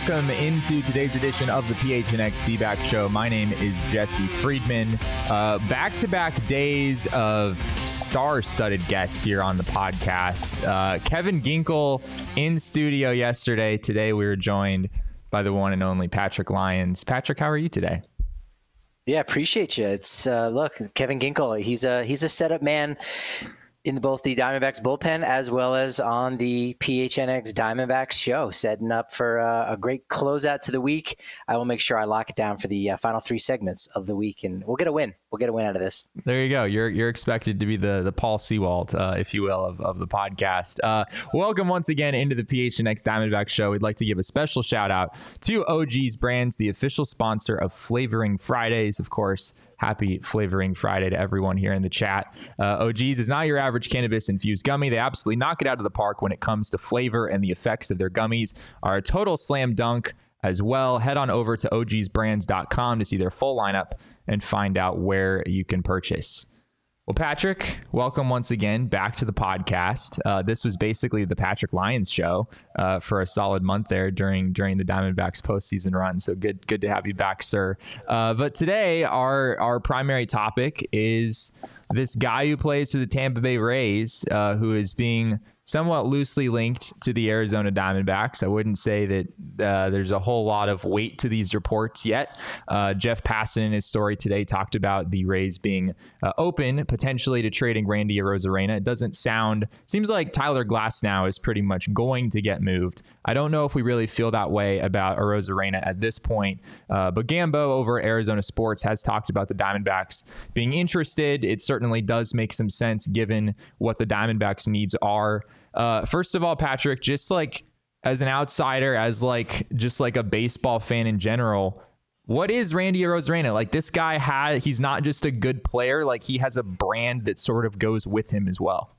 Welcome into today's edition of the PHNX D-Back Show. My name is Jesse Friedman. Uh, back-to-back days of star-studded guests here on the podcast. Uh, Kevin Ginkel in studio yesterday. Today we were joined by the one and only Patrick Lyons. Patrick, how are you today? Yeah, appreciate you. It's uh, look, Kevin Ginkel. He's a he's a setup man in both the Diamondbacks bullpen as well as on the PHNX Diamondbacks show, setting up for uh, a great closeout to the week. I will make sure I lock it down for the uh, final three segments of the week, and we'll get a win. We'll get a win out of this. There you go. You're you're expected to be the the Paul Sewald, uh, if you will, of, of the podcast. Uh, welcome once again into the PHNX Diamondbacks show. We'd like to give a special shout out to OGeez Brands, the official sponsor of Flavoring Fridays, of course happy flavoring Friday to everyone here in the chat. Uh, OGeez is not your average cannabis infused gummy. They absolutely knock it out of the park when it comes to flavor, and the effects of their gummies are a total slam dunk as well. Head on over to ogeezbrands.com to see their full lineup and find out where you can purchase. Well, Patrick, welcome once again back to the podcast. Uh, this was basically the Patrick Lyons show uh, for a solid month there during during the Diamondbacks postseason run. So good good to have you back, sir. Uh, but today, our our primary topic is this guy who plays for the Tampa Bay Rays, uh, who is being somewhat loosely linked to the Arizona Diamondbacks. I wouldn't say that uh, there's a whole lot of weight to these reports yet. Uh, Jeff Passan in his story today talked about the Rays being uh, open potentially to trading Randy Arozarena. It doesn't sound seems like Tyler Glasnow is pretty much going to get moved. I don't know if we really feel that way about Arozarena at this point, uh, but Gambo over Arizona Sports has talked about the Diamondbacks being interested. It certainly does make some sense given what the Diamondbacks' needs are. Uh, first of all, Patrick, just like as an outsider, as like just like a baseball fan in general, what is Randy Arozarena? Like this guy had he's not just a good player, like he has a brand that sort of goes with him as well.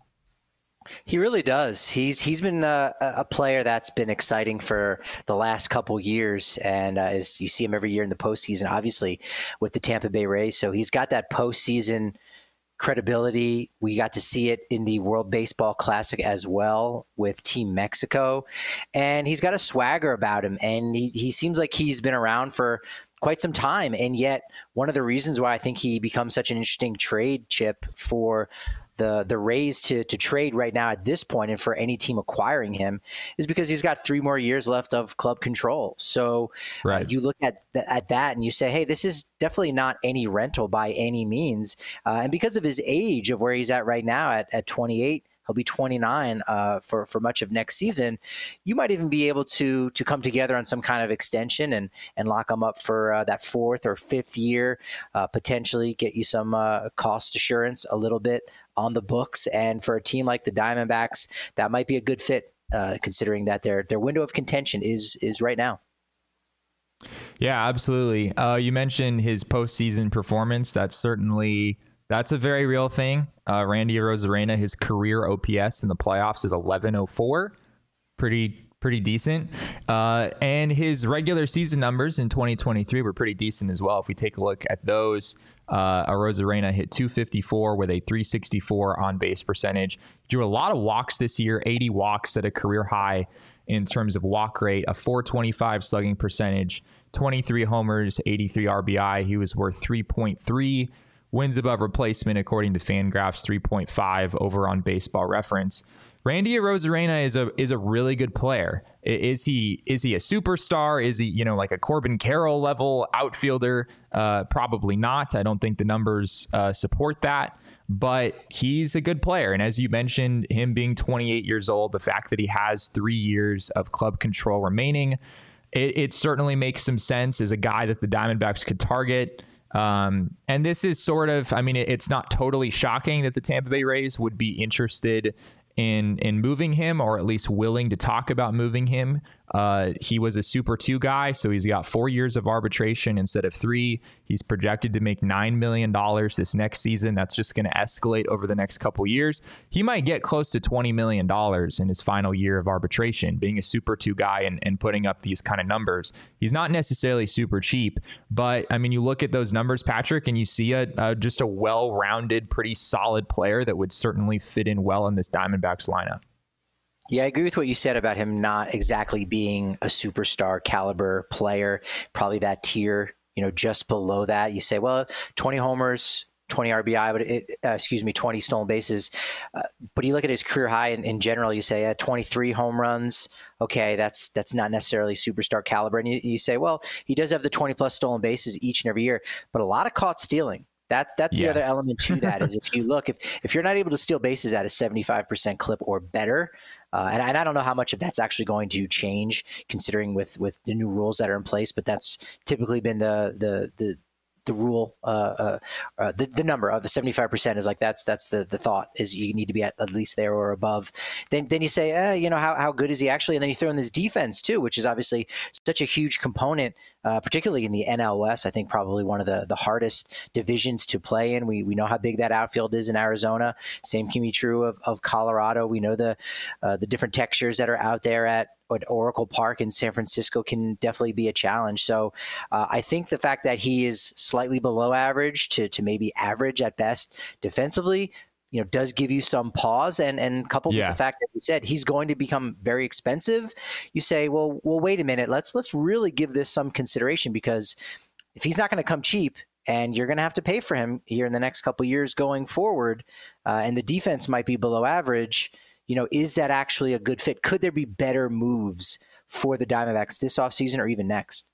He really does. He's he's been uh, a player that's been exciting for the last couple years, and uh, as you see him every year in the postseason, obviously with the Tampa Bay Rays. So he's got that postseason credibility. We got to see it in the World Baseball Classic as well with Team Mexico. And he's got a swagger about him. And he, he seems like he's been around for quite some time. And yet, one of the reasons why I think he becomes such an interesting trade chip for the the Rays to to trade right now at this point, and for any team acquiring him, is because he's got three more years left of club control. So uh, right. uh, you look at th- at that and you say, hey, this is definitely not any rental by any means, uh, and because of his age of where he's at right now at at 28 he'll be 29 uh, for for much of next season. You might even be able to to come together on some kind of extension and and lock him up for uh, that fourth or fifth year, uh, potentially get you some uh, cost assurance a little bit on the books. And for a team like the Diamondbacks, that might be a good fit, uh, considering that their their window of contention is is right now. Yeah, absolutely. Uh, you mentioned his postseason performance. That's certainly that's a very real thing. Uh, Randy Arozarena, his career OPS in the playoffs is 1104. Pretty pretty decent. Uh, and his regular season numbers in 2023 were pretty decent as well. If we take a look at those, uh, Arozarena hit 254 with a 364 on base percentage. Drew a lot of walks this year, 80 walks at a career high in terms of walk rate, a 425 slugging percentage, 23 homers, 83 RBI. He was worth 3.3 wins above replacement according to Fangraphs, 3.5 over on Baseball Reference. Randy Arozarena is a is a really good player. Is he is he a superstar? Is he you know like a Corbin Carroll level outfielder? Uh, probably not. I don't think the numbers uh, support that. But he's a good player, and as you mentioned, him being 28 years old, the fact that he has three years of club control remaining, it, it certainly makes some sense as a guy that the Diamondbacks could target. Um, and this is sort of, I mean, it, it's not totally shocking that the Tampa Bay Rays would be interested in in moving him, or at least willing to talk about moving him. Uh, he was a Super 2 guy, so he's got four years of arbitration instead of three. He's projected to make $9 million this next season. That's just going to escalate over the next couple years. He might get close to $20 million in his final year of arbitration, being a Super 2 guy and, and putting up these kind of numbers. He's not necessarily super cheap, but I mean, you look at those numbers, Patrick, and you see a, a just a well rounded, pretty solid player that would certainly fit in well in this Diamondbacks lineup. Yeah, I agree with what you said about him not exactly being a superstar caliber player. Probably that tier, you know, just below that. You say, well, 20 homers, 20 RBI, but it, uh, excuse me, 20 stolen bases. Uh, but you look at his career high in, in general, you say, uh, 23 home runs. Okay, that's that's not necessarily superstar caliber. And you, you say, well, he does have the 20 plus stolen bases each and every year, but a lot of caught stealing. That's that's the yes. other element to that is if you look if if you're not able to steal bases at a 75% clip or better, uh, and, and, I don't know how much of that's actually going to change, considering with with the new rules that are in place. But that's typically been the the the the rule, uh, uh, uh, the, the number of the 75% is like, that's, that's the, the thought is you need to be at, at least there or above. Then, then you say, eh, you know, how, how good is he actually? And then you throw in this defense too, which is obviously such a huge component, uh, particularly in the NL West. I think probably one of the, the hardest divisions to play in. We, we know how big that outfield is in Arizona. Same can be true of, of Colorado. We know the, uh, the different textures that are out there at, but Oracle Park in San Francisco can definitely be a challenge. So uh, I think the fact that he is slightly below average to, to maybe average at best defensively, you know, does give you some pause. And and coupled yeah. with the fact that you said he's going to become very expensive, you say, well, well, wait a minute, let's let's really give this some consideration because if he's not going to come cheap, and you're going to have to pay for him here in the next couple years going forward, uh, and the defense might be below average you know, is that actually a good fit? Could there be better moves for the Diamondbacks this offseason or even next?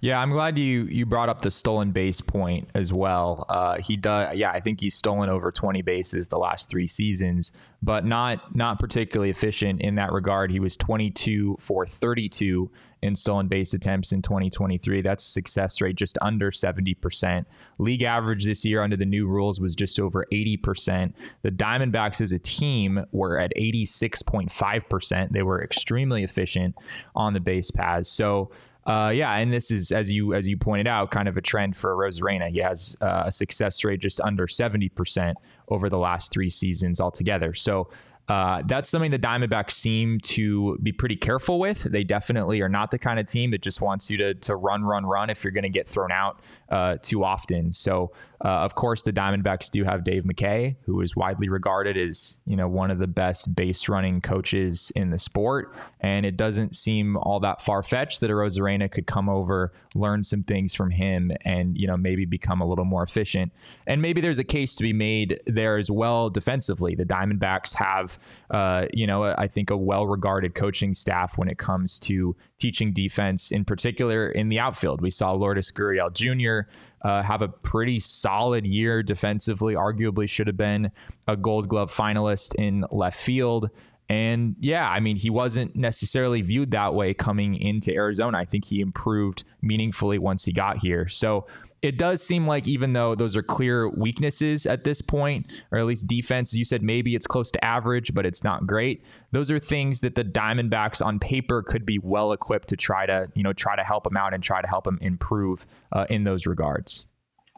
Yeah, I'm glad you you brought up the stolen base point as well. Uh, he does, yeah, I think he's stolen over 20 bases the last three seasons, but not not particularly efficient in that regard. He was 22 for 32 in stolen base attempts in 2023. That's success rate just under 70%. League average this year under the new rules was just over 80%. The Diamondbacks as a team were at 86.5%. They were extremely efficient on the base paths. So uh, yeah, and this is as you as you pointed out, kind of a trend for Arozarena. He has uh, a success rate just under seventy percent over the last three seasons altogether. So uh, that's something the Diamondbacks seem to be pretty careful with. They definitely are not the kind of team that just wants you to to run, run, run if you're going to get thrown out uh, too often. So, uh, of course, the Diamondbacks do have Dave McKay, who is widely regarded as you know one of the best base running coaches in the sport, and it doesn't seem all that far fetched that Arozarena could come over, learn some things from him, and you know maybe become a little more efficient. And maybe there's a case to be made there as well defensively. The Diamondbacks have uh, you know, I think a well regarded coaching staff when it comes to teaching defense, in particular in the outfield. We saw Lourdes Gurriel Jr. Uh, have a pretty solid year defensively, arguably should have been a gold glove finalist in left field. And yeah, I mean, he wasn't necessarily viewed that way coming into Arizona. I think he improved meaningfully once he got here. So it does seem like even though those are clear weaknesses at this point, or at least defense, as you said maybe it's close to average, but it's not great. Those are things that the Diamondbacks on paper could be well equipped to try to, you know, try to help him out and try to help him improve uh, in those regards.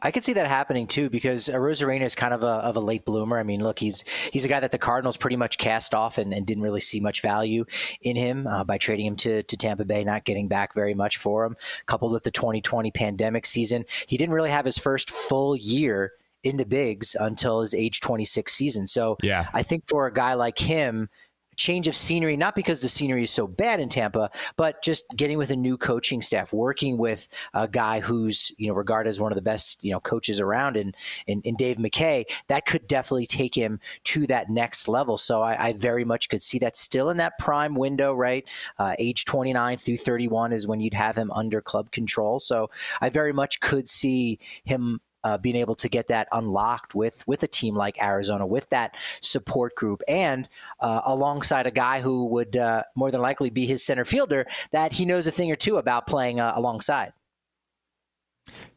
I could see that happening too because Arozarena is kind of a, of a late bloomer. I mean, look, he's he's a guy that the Cardinals pretty much cast off and, and didn't really see much value in him uh, by trading him to, to Tampa Bay, not getting back very much for him. Coupled with the 2020 pandemic season, he didn't really have his first full year in the bigs until his age 26 season. So yeah. I think for a guy like him, change of scenery, not because the scenery is so bad in Tampa, but just getting with a new coaching staff, working with a guy who's, you know, regarded as one of the best, you know, coaches around in, in, in Dave McKay, that could definitely take him to that next level. So I, I very much could see that still in that prime window, right? Uh, age 29 through 31 is when you'd have him under club control. So I very much could see him uh, being able to get that unlocked with with a team like Arizona, with that support group, and uh, alongside a guy who would uh, more than likely be his center fielder, that he knows a thing or two about playing uh, alongside.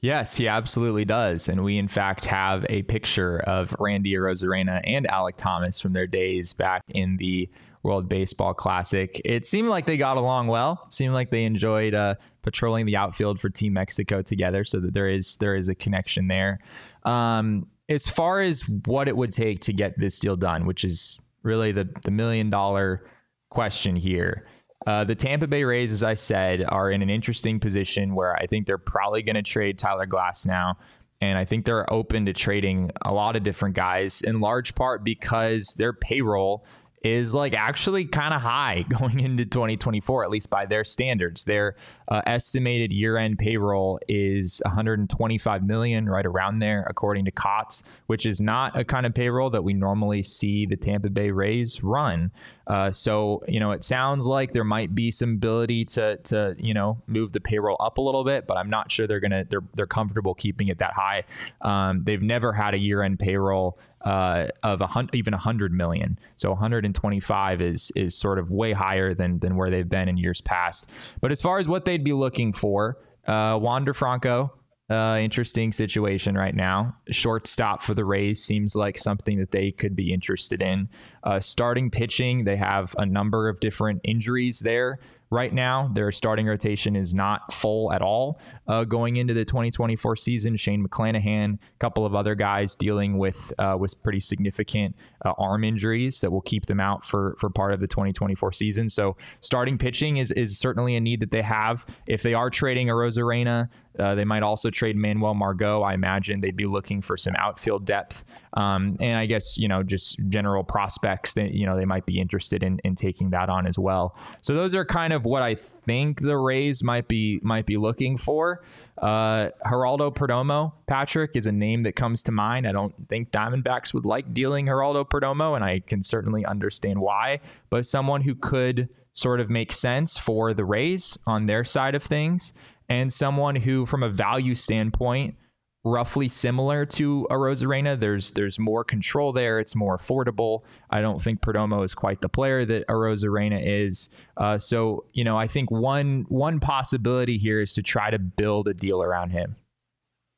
Yes, he absolutely does. And we, in fact, have a picture of Randy Arozarena and Alek Thomas from their days back in the World Baseball Classic. It seemed like they got along well. Seemed like they enjoyed uh, patrolling the outfield for Team Mexico together, so that there is there is a connection there. Um, as far as what it would take to get this deal done, which is really the the million dollar question here. Uh, the Tampa Bay Rays, as I said, are in an interesting position where I think they're probably going to trade Tyler Glasnow. And I think they're open to trading a lot of different guys in large part because their payroll is like actually kind of high going into 2024, at least by their standards. Their uh, estimated year-end payroll is 125 million, right around there, according to COTS, which is not a kind of payroll that we normally see the Tampa Bay Rays run. Uh, so you know, it sounds like there might be some ability to to you know move the payroll up a little bit, but I'm not sure they're gonna they're they're comfortable keeping it that high. Um, they've never had a year-end payroll uh, of a hundred, even 100 million. So 125 is is sort of way higher than than where they've been in years past. But as far as what they'd be looking for, uh, Wander Franco. Uh, interesting situation right now. Shortstop for the Rays seems like something that they could be interested in. Uh, starting pitching, they have a number of different injuries there right now. Their starting rotation is not full at all uh, going into the 2024 season. Shane McClanahan, a couple of other guys dealing with uh, with pretty significant uh, arm injuries that will keep them out for for part of the 2024 season. So starting pitching is is certainly a need that they have. If they are trading Arozarena, uh, they might also trade Manuel Margot. I imagine they'd be looking for some outfield depth, um, and I guess you know just general prospects that you know they might be interested in in taking that on as well. So those are kind of what I think the Rays might be might be looking for. Uh, Geraldo Perdomo, Patrick, is a name that comes to mind. I don't think Diamondbacks would like dealing Geraldo Perdomo, and I can certainly understand why. But someone who could sort of make sense for the Rays on their side of things and someone who, from a value standpoint, roughly similar to Arozarena. There's there's more control there. It's more affordable. I don't think Perdomo is quite the player that Arozarena is. Uh, so you know, I think one one possibility here is to try to build a deal around him.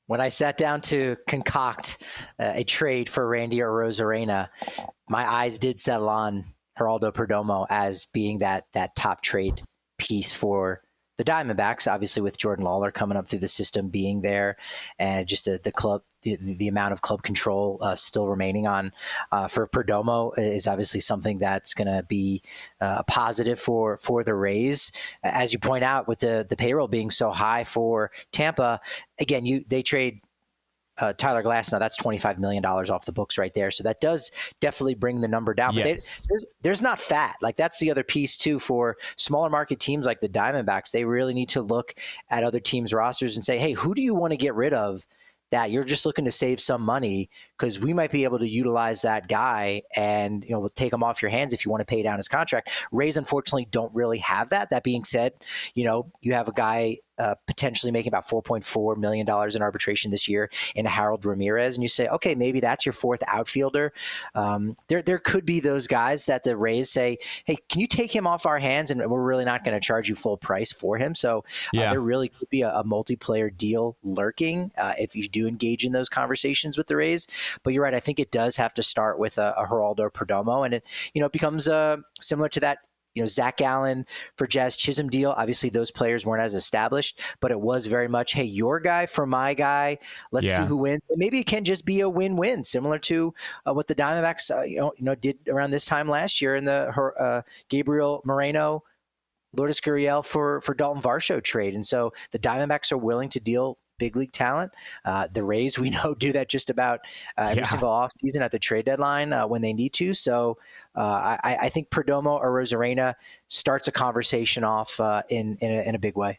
When I sat down to concoct uh, a trade for Randy Arozarena, my eyes did settle on Geraldo Perdomo as being that that top trade piece for the Diamondbacks, obviously with Jordan Lawlar coming up through the system, being there, and just the, the club, the, the amount of club control uh, still remaining on uh, for Perdomo is obviously something that's going to be uh, a positive for for the Rays. As you point out, with the the payroll being so high for Tampa, again, you they trade uh, Tyler Glasnow, that's $25 million off the books right there. So that does definitely bring the number down. But yes. they, there's, there's not fat. Like that's the other piece too for smaller market teams like the Diamondbacks. They really need to look at other teams' rosters and say, hey, who do you want to get rid of that you're just looking to save some money because we might be able to utilize that guy and you know we'll take him off your hands if you want to pay down his contract. Rays unfortunately don't really have that. That being said, you know you have a guy uh, potentially making about $4.4 million in arbitration this year in Harold Ramirez, and you say, okay, maybe that's your fourth outfielder. Um, there, there could be those guys that the Rays say, hey, can you take him off our hands, and we're really not going to charge you full price for him. So uh, yeah. there really could be a, a multiplayer deal lurking uh, if you do engage in those conversations with the Rays. But you're right, I think it does have to start with a, a Geraldo Perdomo, and it you know it becomes uh, similar to that you know, Zac Gallen for Jazz Chisholm deal. Obviously, those players weren't as established, but it was very much, hey, your guy for my guy. Let's yeah. see who wins. maybe it can just be a win-win, similar to uh, what the Diamondbacks, uh, you know, you know, did around this time last year in the uh, Gabriel Moreno. Lourdes Gurriel for for Dalton Varsho trade, and so the Diamondbacks are willing to deal big league talent. Uh, the Rays, we know, do that just about uh, every yeah. single offseason at the trade deadline uh, when they need to. So uh, I, I, think Perdomo or Arozarena starts a conversation off uh, in, in a, in a big way.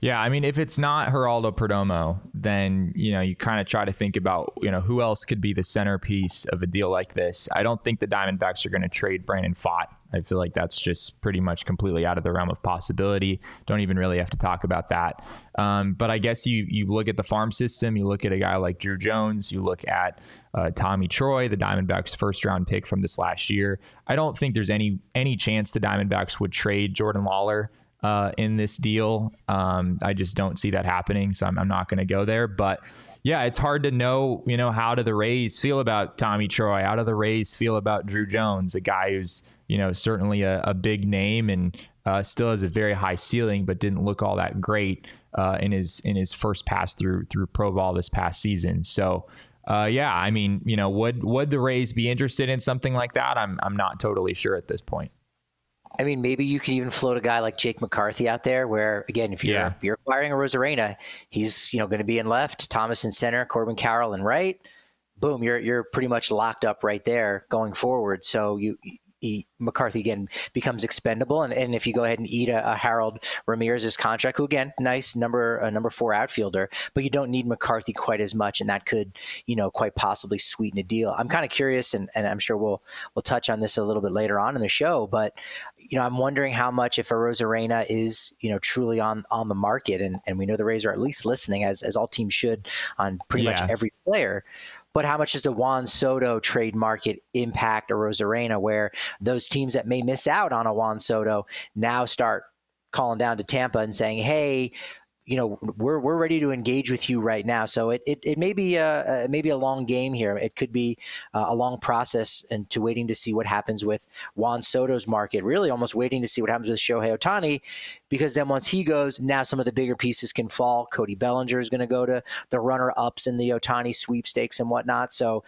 Yeah, I mean, if it's not Geraldo Perdomo, then you know you kind of try to think about you know who else could be the centerpiece of a deal like this. I don't think the Diamondbacks are going to trade Brandon Pfaadt I feel like that's just pretty much completely out of the realm of possibility. Don't even really have to talk about that. Um, but I guess you you look at the farm system, you look at a guy like Drew Jones, you look at uh, Tommy Troy, the Diamondbacks' first round pick from this last year. I don't think there's any any chance the Diamondbacks would trade Jordan Lawlar. uh, in this deal. Um, I just don't see that happening, so I'm, I'm not going to go there. But yeah, it's hard to know, you know, how do the Rays feel about Tommy Troy? How do the Rays feel about Drew Jones, a guy who's you know certainly a, a big name and uh, still has a very high ceiling, but didn't look all that great uh, in his in his first pass through through pro ball this past season. So uh, yeah, I mean, you know, would would the Rays be interested in something like that? I'm I'm not totally sure at this point. I mean, maybe you could even float a guy like Jake McCarthy out there, where again, if you're yeah. if you're acquiring a Arozarena, he's you know going to be in left, Thomas in center, Corbin Carroll in right. Boom, you're you're pretty much locked up right there going forward. So you he, McCarthy again becomes expendable. And, and if you go ahead and eat a, a Harold Ramirez's contract, who again, nice number uh, number four outfielder, but you don't need McCarthy quite as much, and that could you know quite possibly sweeten a deal. I'm kind of curious, and, and I'm sure we'll we'll touch on this a little bit later on in the show, but you know, I'm wondering how much if Arozarena is, you know, truly on on the market, and, and we know the Rays are at least listening, as as all teams should, on pretty yeah. much every player but how much does the Juan Soto trade market impact Arozarena, where those teams that may miss out on a Juan Soto now start calling down to Tampa and saying, hey, you know we're we're ready to engage with you right now. So it it, it may be a, a maybe a long game here. It could be uh, a long process and to waiting to see what happens with Juan Soto's market. Really, almost waiting to see what happens with Shohei Ohtani, because then once he goes, now some of the bigger pieces can fall. Cody Bellinger is going to go to the runner ups in the Ohtani sweepstakes and whatnot. So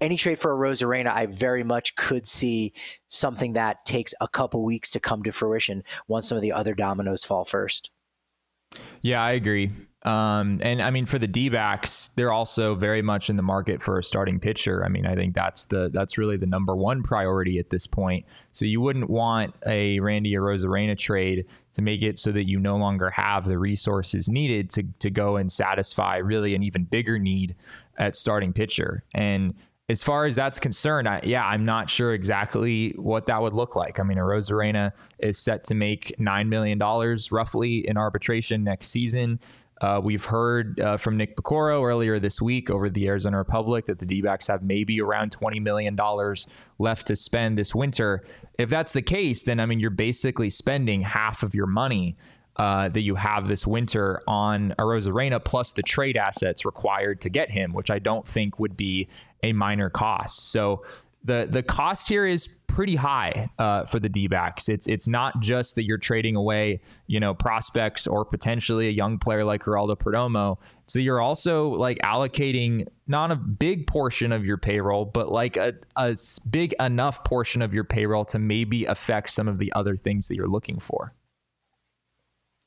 any trade for Arozarena, I very much could see something that takes a couple weeks to come to fruition once some of the other dominoes fall first. Yeah, I agree. Um, and I mean, for the D backs, they're also very much in the market for a starting pitcher. I mean, I think that's the that's really the number one priority at this point. So you wouldn't want a Randy Arozarena trade to make it so that you no longer have the resources needed to to go and satisfy really an even bigger need at starting pitcher. And as far as that's concerned, I, yeah, I'm not sure exactly what that would look like. I mean, Arozarena is set to make $9 million roughly in arbitration next season. Uh, we've heard uh, from Nick Piecoro earlier this week over the Arizona Republic that the D have maybe around $20 million left to spend this winter. If that's the case, then I mean, you're basically spending half of your money uh, that you have this winter on Arozarena plus the trade assets required to get him, which I don't think would be a minor cost. So the the cost here is pretty high uh, for the D-backs. It's it's not just that you're trading away, you know, prospects or potentially a young player like Geraldo Perdomo. So you're also like allocating not a big portion of your payroll, but like a, a big enough portion of your payroll to maybe affect some of the other things that you're looking for.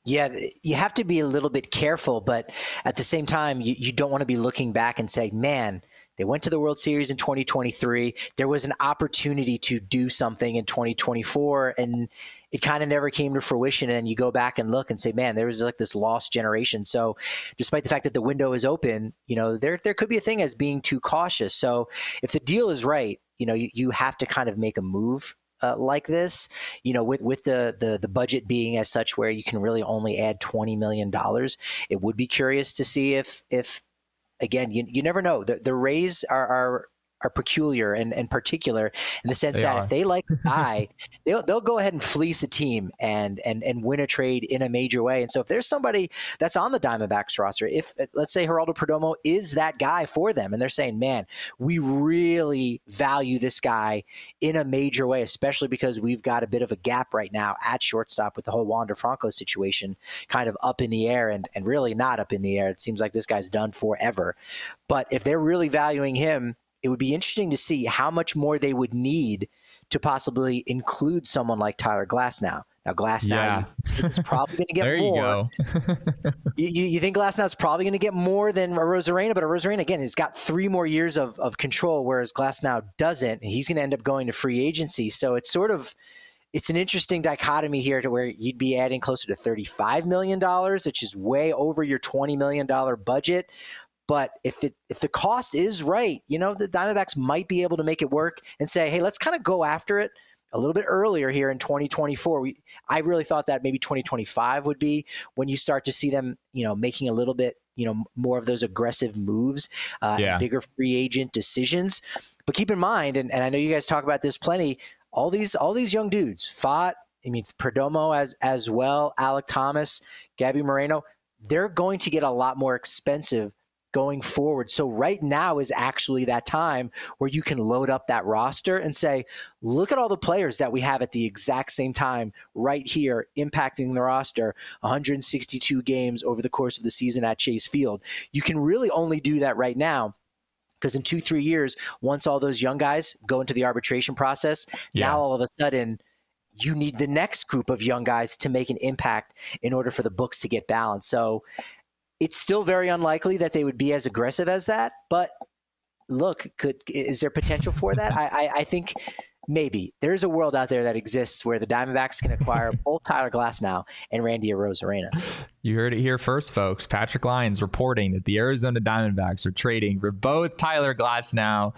Yeah, you have to be a little bit careful, but at the same time, you, you don't want to be looking back and say, man, they went to the World Series in 2023. There was an opportunity to do something in 2024, and it kind of never came to fruition. And you go back and look and say, man, there was like this lost generation. So, despite the fact that the window is open, you know, there there could be a thing as being too cautious. So, if the deal is right, you know, you, you have to kind of make a move uh, like this, you know, with with the, the the budget being as such where you can really only add twenty million dollars, it would be curious to see if if again you, you never know. The the Rays are, are are peculiar and, and particular in the sense they that are. if they like a guy, they'll they'll go ahead and fleece a team and and and win a trade in a major way. And so if there's somebody that's on the Diamondbacks roster, if let's say Geraldo Perdomo is that guy for them, and they're saying, man, we really value this guy in a major way, especially because we've got a bit of a gap right now at shortstop with the whole Wander Franco situation kind of up in the air and and really not up in the air. It seems like this guy's done forever. But if they're really valuing him it would be interesting to see how much more they would need to possibly include someone like Tyler Glasnow. Now, Glasnow yeah. is probably going to get there more. You, you, you, think Glasnow is probably going to get more than Arozarena, but Arozarena, again, has got three more years of, of control, whereas Glasnow doesn't. And He's going to end up going to free agency. So it's sort of it's an interesting dichotomy here to where you'd be adding closer to $35 million, which is way over your $20 million budget. But if it if the cost is right, you know, the Diamondbacks might be able to make it work and say, hey, let's kind of go after it a little bit earlier here in 2024. We, I really thought that maybe 2025 would be when you start to see them, you know, making a little bit, you know, more of those aggressive moves, uh, yeah. bigger free agent decisions. But keep in mind, and, and I know you guys talk about this plenty. All these all these young dudes, fought. I mean Perdomo as as well, Alek Thomas, Gabby Moreno, they're going to get a lot more expensive going forward. So right now is actually that time where you can load up that roster and say, look at all the players that we have at the exact same time right here impacting the roster 162 games over the course of the season at Chase Field. You can really only do that right now because in two, three years, once all those young guys go into the arbitration process, yeah. now all of a sudden you need the next group of young guys to make an impact in order for the books to get balanced. So it's still very unlikely that they would be as aggressive as that. But look, could is there potential for that? I, I, I think maybe there's a world out there that exists where the Diamondbacks can acquire both Tyler Glasnow and Randy Arozarena. You heard it here first, folks. Patrick Lyons reporting that the Arizona Diamondbacks are trading for both Tyler Glasnow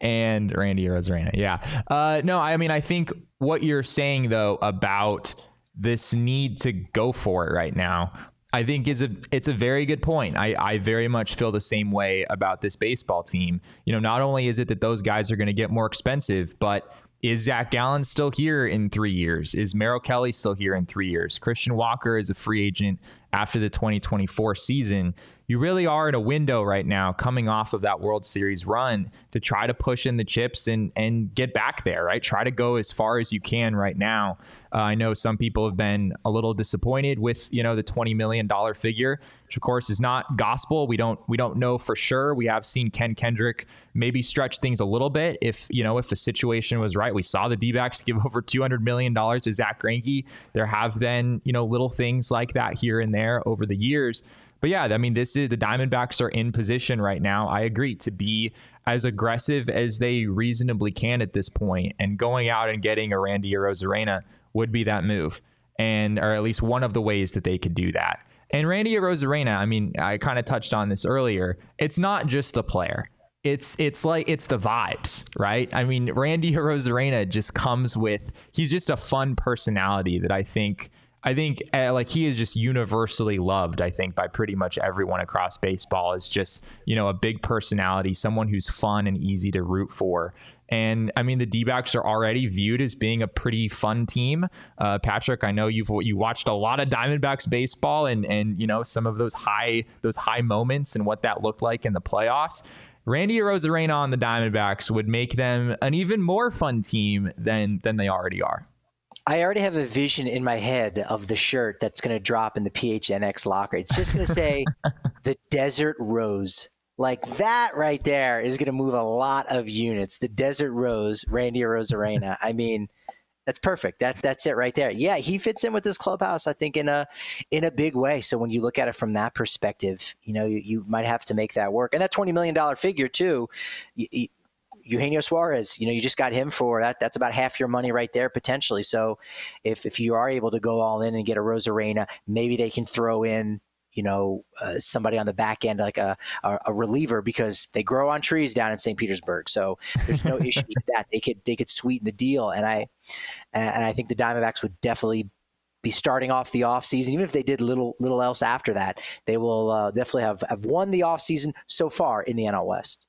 and Randy Arozarena. Yeah. Uh, no, I mean, I think what you're saying though about this need to go for it right now I think is a it's a very good point. I, I very much feel the same way about this baseball team. You know, not only is it that those guys are going to get more expensive, but is Zac Gallen still here in three years? Is Merrill Kelly still here in three years? Christian Walker is a free agent after the 2024 season you really are in a window right now coming off of that World Series run to try to push in the chips and and get back there, right? Try to go as far as you can right now. Uh, I know some people have been a little disappointed with, you know, the 20 million dollar figure, which of course is not gospel. We don't we don't know for sure. We have seen Ken Kendrick maybe stretch things a little bit if, you know, if the situation was right. We saw the D-backs give over 200 million dollars to Zack Greinke. There have been, you know, little things like that here and there over the years. But yeah, I mean, this is the Diamondbacks are in position right now. I agree to be as aggressive as they reasonably can at this point, and going out and getting a Randy Arozarena would be that move, and or at least one of the ways that they could do that. And Randy Arozarena, I mean, I kind of touched on this earlier. It's not just the player. It's it's like it's the vibes, right? I mean, Randy Arozarena just comes with he's just a fun personality that I think I think uh, like he is just universally loved. I think by pretty much everyone across baseball is just you know a big personality, someone who's fun and easy to root for. And I mean, the D backs are already viewed as being a pretty fun team. Uh, Patrick, I know you've you watched a lot of Diamondbacks baseball, and and you know some of those high those high moments and what that looked like in the playoffs. Randy Arozarena on the Diamondbacks would make them an even more fun team than than they already are. I already have a vision in my head of the shirt that's going to drop in the PHNX locker. It's just going to say the Desert Rose. Like that right there is going to move a lot of units. The Desert Rose, Randy Arozarena. I mean, that's perfect. That that's it right there. Yeah, he fits in with this clubhouse, I think, in a in a big way. So when you look at it from that perspective, you know, you, you might have to make that work. And that twenty million dollar figure too, you, Eugenio Suarez, you know, you just got him for that. That's about half your money right there potentially. So if, if you are able to go all in and get a Arozarena, maybe they can throw in, you know, uh, somebody on the back end like a, a, a, reliever because they grow on trees down in St. Petersburg. So there's no issue with that. They could they could sweeten the deal, and I and I think the Diamondbacks would definitely be starting off the offseason. Even if they did little little else after that, they will uh, definitely have have won the offseason so far in the NL West.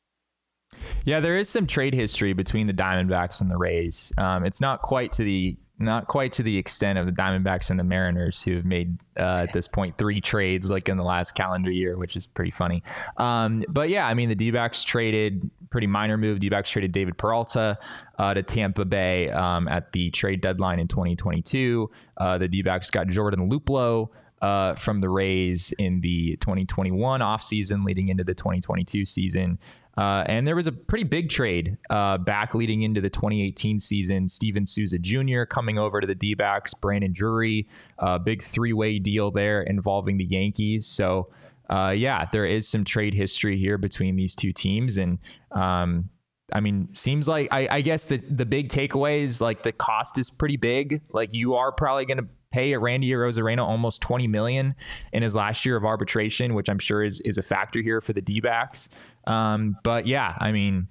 Yeah, there is some trade history between the Diamondbacks and the Rays. Um, it's not quite to the not quite to the extent of the Diamondbacks and the Mariners, who have made uh, at this point three trades like in the last calendar year, which is pretty funny. Um, but yeah, I mean the D-backs traded pretty minor move. D-backs traded David Peralta uh, to Tampa Bay um, at the trade deadline in 2022. Uh, the D-backs got Jordan Luplow. Uh, from the Rays in the 2021 offseason leading into the 2022 season. Uh, and there was a pretty big trade uh, back leading into the 2018 season. Steven Souza Jr. coming over to the D backs, Brandon Drury, uh, big three way deal there involving the Yankees. So, uh, yeah, there is some trade history here between these two teams. And, um, I mean, seems like I, I guess the, the big takeaway is like the cost is pretty big. Like you are probably going to pay a Randy Arozarena almost 20 million in his last year of arbitration, which I'm sure is is a factor here for the D-backs. Um, but yeah, I mean,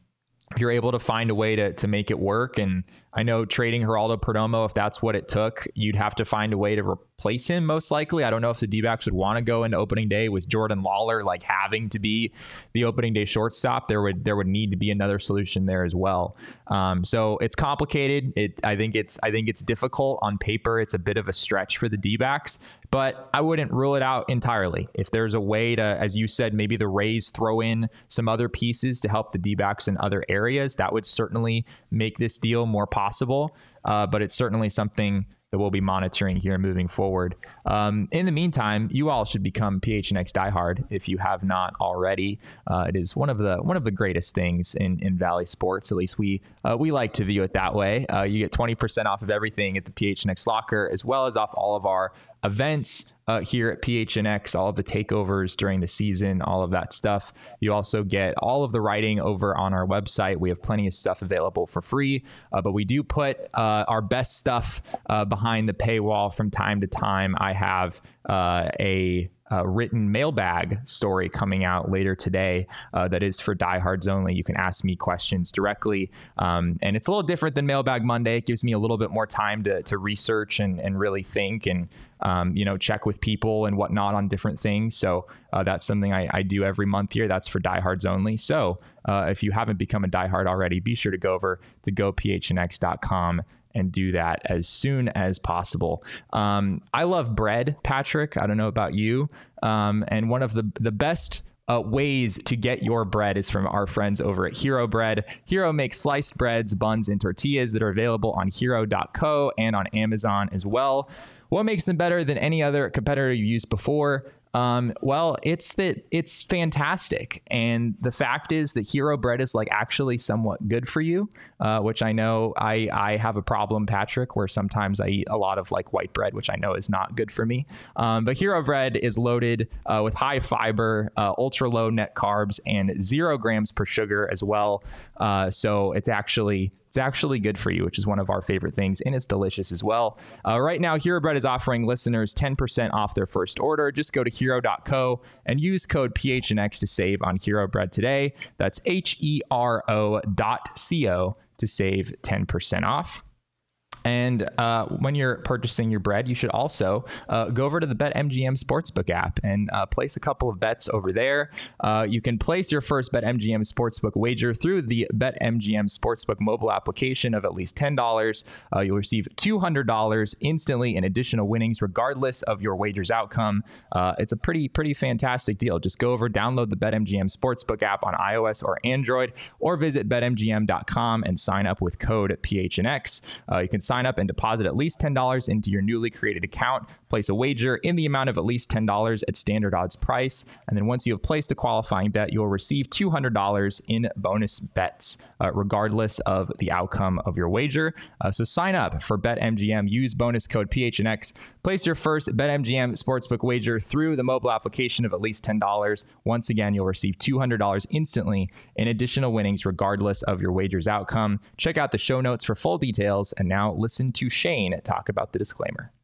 if you're able to find a way to to make it work and I know trading Geraldo Perdomo, if that's what it took, you'd have to find a way to replace him most likely. I don't know if the D would want to go into opening day with Jordan Lawlar like having to be the opening day shortstop. There would there would need to be another solution there as well. Um, so it's complicated. It I think it's I think it's difficult on paper. It's a bit of a stretch for the D but I wouldn't rule it out entirely. If there's a way to, as you said, maybe the Rays throw in some other pieces to help the D in other areas, that would certainly make this deal more possible possible, uh, but it's certainly something that we'll be monitoring here moving forward. Um, in the meantime, you all should become PHNX diehard if you have not already. Uh, it is one of the one of the greatest things in, in Valley sports. At least we uh, we like to view it that way. Uh, you get 20% off of everything at the PHNX locker, as well as off all of our events uh, here at PHNX, all of the takeovers during the season, all of that stuff. You also get all of the writing over on our website. We have plenty of stuff available for free, uh, but we do put uh, our best stuff uh, behind the paywall from time to time. I have uh, a uh, written mailbag story coming out later today uh, that is for diehards only. You can ask me questions directly. Um, and it's a little different than Mailbag Monday. It gives me a little bit more time to, to research and, and really think and, um, you know, check with people and whatnot on different things. So uh, that's something I, I, do every month here. That's for diehards only. So uh, if you haven't become a diehard already, be sure to go over to gophnx.com and do that as soon as possible. Um, I love bread, Patrick. I don't know about you. Um, and one of the the best uh, ways to get your bread is from our friends over at Hero Bread. Hero makes sliced breads, buns, and tortillas that are available on hero.co and on Amazon as well. What makes them better than any other competitor you've used before? Um, well, it's that it's fantastic, and the fact is that hero bread is like actually somewhat good for you, uh, which I know I I have a problem, Patrick, where sometimes I eat a lot of like white bread, which I know is not good for me. Um, but hero bread is loaded uh, with high fiber, uh, ultra low net carbs, and zero grams per sugar as well. Uh, so it's actually it's actually good for you, which is one of our favorite things, and it's delicious as well. Uh, right now, Hero Bread is offering listeners 10% off their first order. Just go to hero.co and use code PHNX to save on Hero Bread today. That's H E R O dot C O to save 10% off. And uh, when you're purchasing your bread, you should also uh, go over to the BetMGM Sportsbook app and uh, place a couple of bets over there. Uh, you can place your first BetMGM Sportsbook wager through the BetMGM Sportsbook mobile application of at least $10. Uh, you'll receive $200 instantly in additional winnings, regardless of your wager's outcome. Uh, it's a pretty, pretty fantastic deal. Just go over, download the BetMGM Sportsbook app on iOS or Android, or visit BetMGM.com and sign up with code PHNX. you can sign sign up and deposit at least $10 into your newly created account. Place a wager in the amount of at least $10 at standard odds price. And then once you have placed a qualifying bet, you'll receive $200 in bonus bets, uh, regardless of the outcome of your wager. Uh, so sign up for BetMGM. Use bonus code PHNX. Place your first BetMGM sportsbook wager through the mobile application of at least $10. Once again, you'll receive $200 instantly in additional winnings, regardless of your wager's outcome. Check out the show notes for full details. And now listen to Shane talk about the disclaimer.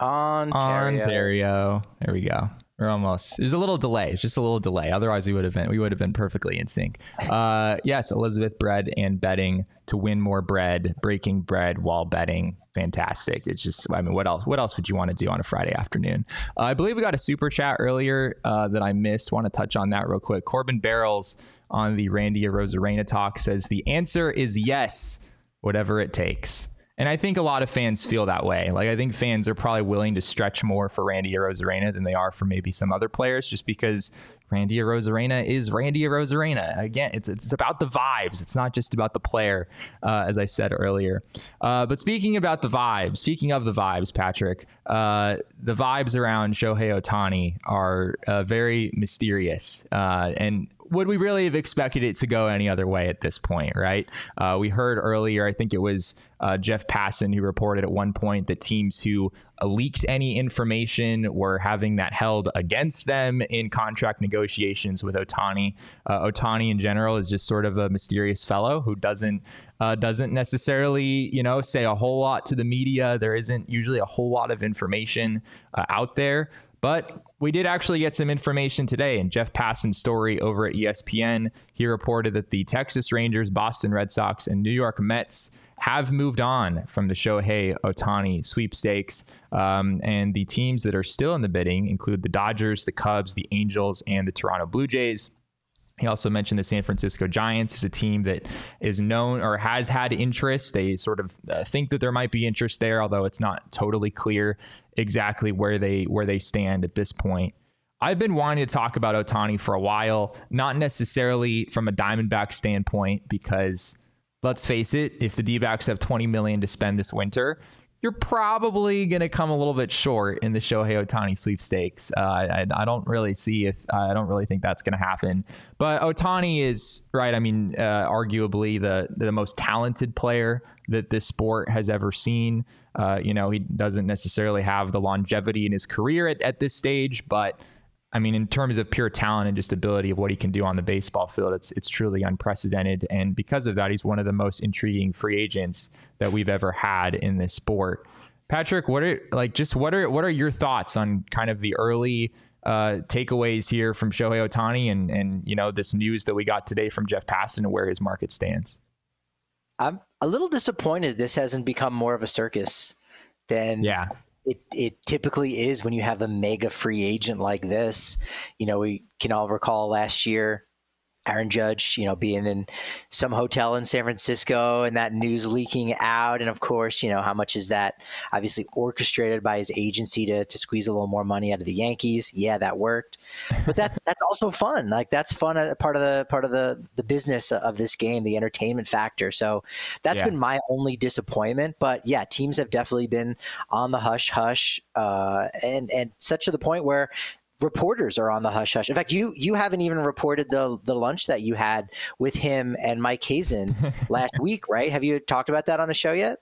Ontario. Ontario. There we go. We're almost. There's a little delay. It's just a little delay. Otherwise, we would have been we would have been perfectly in sync. Uh, yes, Elizabeth bread and betting to win more bread, breaking bread while betting. Fantastic. It's just. I mean, what else? What else would you want to do on a Friday afternoon? Uh, I believe we got a super chat earlier uh, that I missed. Want to touch on that real quick. Corbin Barrels on the Randy Arozarena talk says the answer is yes, whatever it takes. And I think a lot of fans feel that way. Like I think fans are probably willing to stretch more for Randy Arozarena than they are for maybe some other players, just because Randy Arozarena is Randy Arozarena. Again, it's it's about the vibes. It's not just about the player, uh, as I said earlier. Uh, but speaking about the vibes, speaking of the vibes, Patrick, uh, the vibes around Shohei Ohtani are uh, very mysterious. Uh, and would we really have expected it to go any other way at this point, right? Uh, we heard earlier, I think it was uh, Jeff Passan who reported at one point that teams who leaked any information were having that held against them in contract negotiations with Ohtani. Uh, Ohtani in general is just sort of a mysterious fellow who doesn't uh, doesn't necessarily, you know, say a whole lot to the media. There isn't usually a whole lot of information uh, out there. But we did actually get some information today in Jeff Passan's story over at ESPN. He reported that the Texas Rangers, Boston Red Sox, and New York Mets have moved on from the Shohei Ohtani sweepstakes. Um, and the teams that are still in the bidding include the Dodgers, the Cubs, the Angels, and the Toronto Blue Jays. He also mentioned the San Francisco Giants is a team that is known or has had interest. They sort of uh, think that there might be interest there, although it's not totally clear exactly where they where they stand at this point. I've been wanting to talk about Ohtani for a while, not necessarily from a Diamondback standpoint, because let's face it, if the D-backs have 20 million to spend this winter, you're probably going to come a little bit short in the Shohei Ohtani sweepstakes. Uh, I, I, don't really see if I don't really think that's going to happen. But Ohtani is right. I mean, uh, arguably the the most talented player that this sport has ever seen. Uh, you know, he doesn't necessarily have the longevity in his career at, at this stage, but I mean, in terms of pure talent and just ability of what he can do on the baseball field, it's it's truly unprecedented. And because of that, he's one of the most intriguing free agents that we've ever had in this sport. Patrick, what are like just what are what are your thoughts on kind of the early uh, takeaways here from Shohei Ohtani and and you know this news that we got today from Jeff Passan and where his market stands? I'm a little disappointed this hasn't become more of a circus than yeah it, it typically is when you have a mega free agent like this. You know, we can all recall last year Aaron Judge, you know, being in some hotel in San Francisco and that news leaking out. And of course, you know, how much is that obviously orchestrated by his agency to, to squeeze a little more money out of the Yankees? Yeah, that worked. But that that's also fun. Like that's fun uh, part of the part of the the business of this game, the entertainment factor. So that's yeah. been my only disappointment. But yeah, teams have definitely been on the hush hush uh, and and such to the point where reporters are on the hush hush. In fact, you you haven't even reported the the lunch that you had with him and Mike Hazen last week, right? Have you talked about that on the show yet?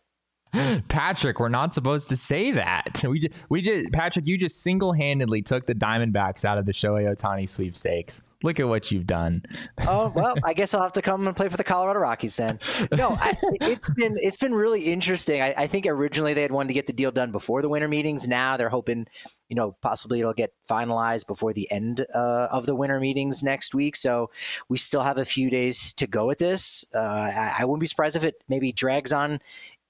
Patrick, we're not supposed to say that. We just, we just Patrick, you just single handedly took the Diamondbacks out of the Shohei Ohtani sweepstakes. Look at what you've done. oh well, I guess I'll have to come and play for the Colorado Rockies then. No, I, it's been it's been really interesting. I, I, think originally they had wanted to get the deal done before the winter meetings. Now they're hoping, you know, possibly it'll get finalized before the end uh, of the winter meetings next week. So we still have a few days to go with this. Uh, I, I wouldn't be surprised if it maybe drags on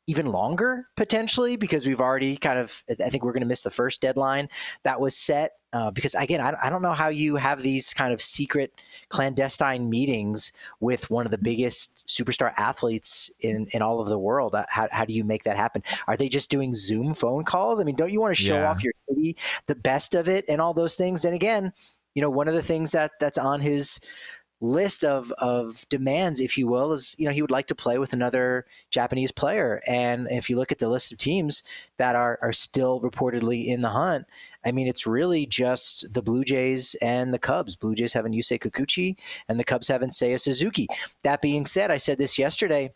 even longer potentially because we've already kind of i think we're going to miss the first deadline that was set uh, because again I, I don't know how you have these kind of secret clandestine meetings with one of the biggest superstar athletes in, in all of the world. Uh, how, how do you make that happen? Are they just doing zoom phone calls? I mean don't you want to show yeah. off your city the best of it and all those things? And again you know one of the things that that's on his list of of demands, if you will, is you know he would like to play with another Japanese player. And if you look at the list of teams that are are still reportedly in the hunt, I mean it's really just the Blue Jays and the Cubs. Blue Jays have having Yusei Kikuchi, and the Cubs have having Seiya Suzuki. That being said, I said this yesterday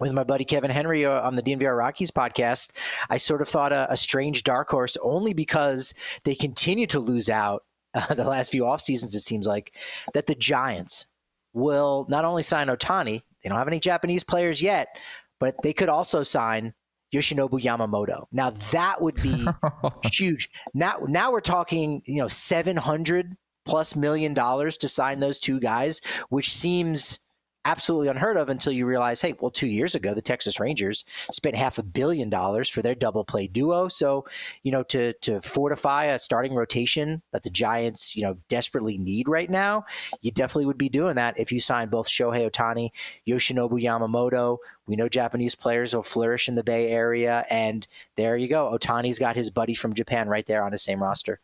with my buddy Kevin Henry uh, on the DNVR Rockies podcast, I sort of thought a, a, strange dark horse only because they continue to lose out uh, the last few off seasons, it seems like, that the Giants will not only sign Ohtani, they don't have any Japanese players yet, but they could also sign Yoshinobu Yamamoto. Now that would be huge. Now, now we're talking, you know, seven hundred plus million dollars to sign those two guys, which seems absolutely unheard of until you realize, hey, well, two years ago, the Texas Rangers spent half a billion dollars for their double play duo. So, you know, to to fortify a starting rotation that the Giants, you know, desperately need right now, you definitely would be doing that if you sign both Shohei Ohtani, Yoshinobu Yamamoto. We know Japanese players will flourish in the Bay Area, and there you go. Ohtani's got his buddy from Japan right there on the same roster.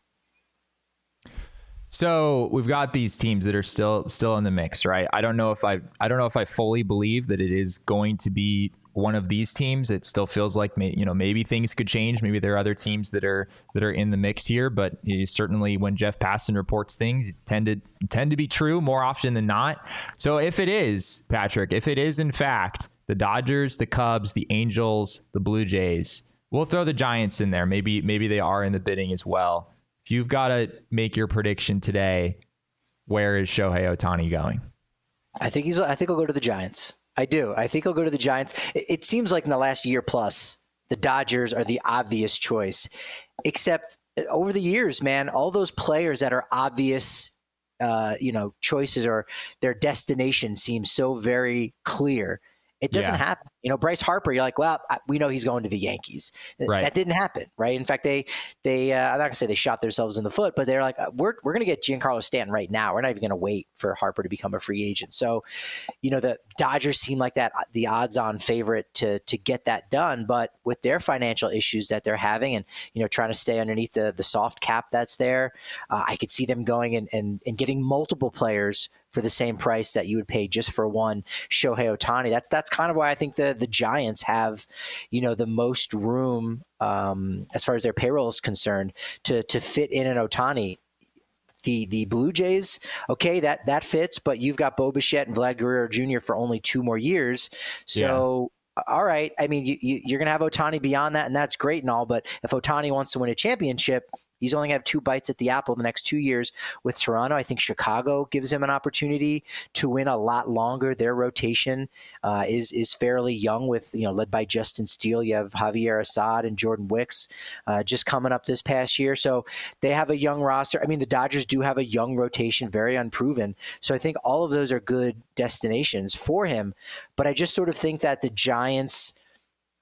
So we've got these teams that are still still in the mix, right? I don't know if I I don't know if I fully believe that it is going to be one of these teams. It still feels like may, you know maybe things could change. Maybe there are other teams that are that are in the mix here. But certainly when Jeff Passan reports things, tend to tend to be true more often than not. So if it is Patrick, if it is in fact the Dodgers, the Cubs, the Angels, the Blue Jays, we'll throw the Giants in there. Maybe maybe they are in the bidding as well you've got to make your prediction today, where is Shohei Ohtani going? I think he's. I think he'll go to the Giants. I do. I think he'll go to the Giants. It, it seems like in the last year plus, the Dodgers are the obvious choice. Except uh, over the years, man, all those players that are obvious, uh, you know, choices or their destination seems so very clear. It doesn't yeah. happen. You know, Bryce Harper, you're like, well, we know he's going to the Yankees. Right. That didn't happen, right? In fact, they they uh, I'm not gonna say they shot themselves in the foot, but they're like, uh, we're we're gonna get Giancarlo Stanton right now. We're not even gonna wait for Harper to become a free agent. So, you know, the Dodgers seem like that the odds-on favorite to to get that done, but with their financial issues that they're having, and you know, trying to stay underneath the the soft cap that's there, uh, I could see them going and, and and getting multiple players for the same price that you would pay just for one Shohei Ohtani. That's that's kind of why I think the the Giants have, you know, the most room um, as far as their payroll is concerned to to fit in an Ohtani the the Blue Jays, okay, that that fits, but you've got Bo Bichette and Vlad Guerrero Jr. for only two more years. So all right. I mean, you, you, are going to have Ohtani beyond that, and that's great and all. But if Ohtani wants to win a championship, he's only going to have two bites at the apple the next two years with Toronto. I think Chicago gives him an opportunity to win a lot longer. Their rotation uh, is is fairly young, with you know led by Justin Steele. You have Javier Assad and Jordan Wicks uh, just coming up this past year, so they have a young roster. I mean, the Dodgers do have a young rotation, very unproven. So I think all of those are good destinations for him. But I just sort of think that the Giants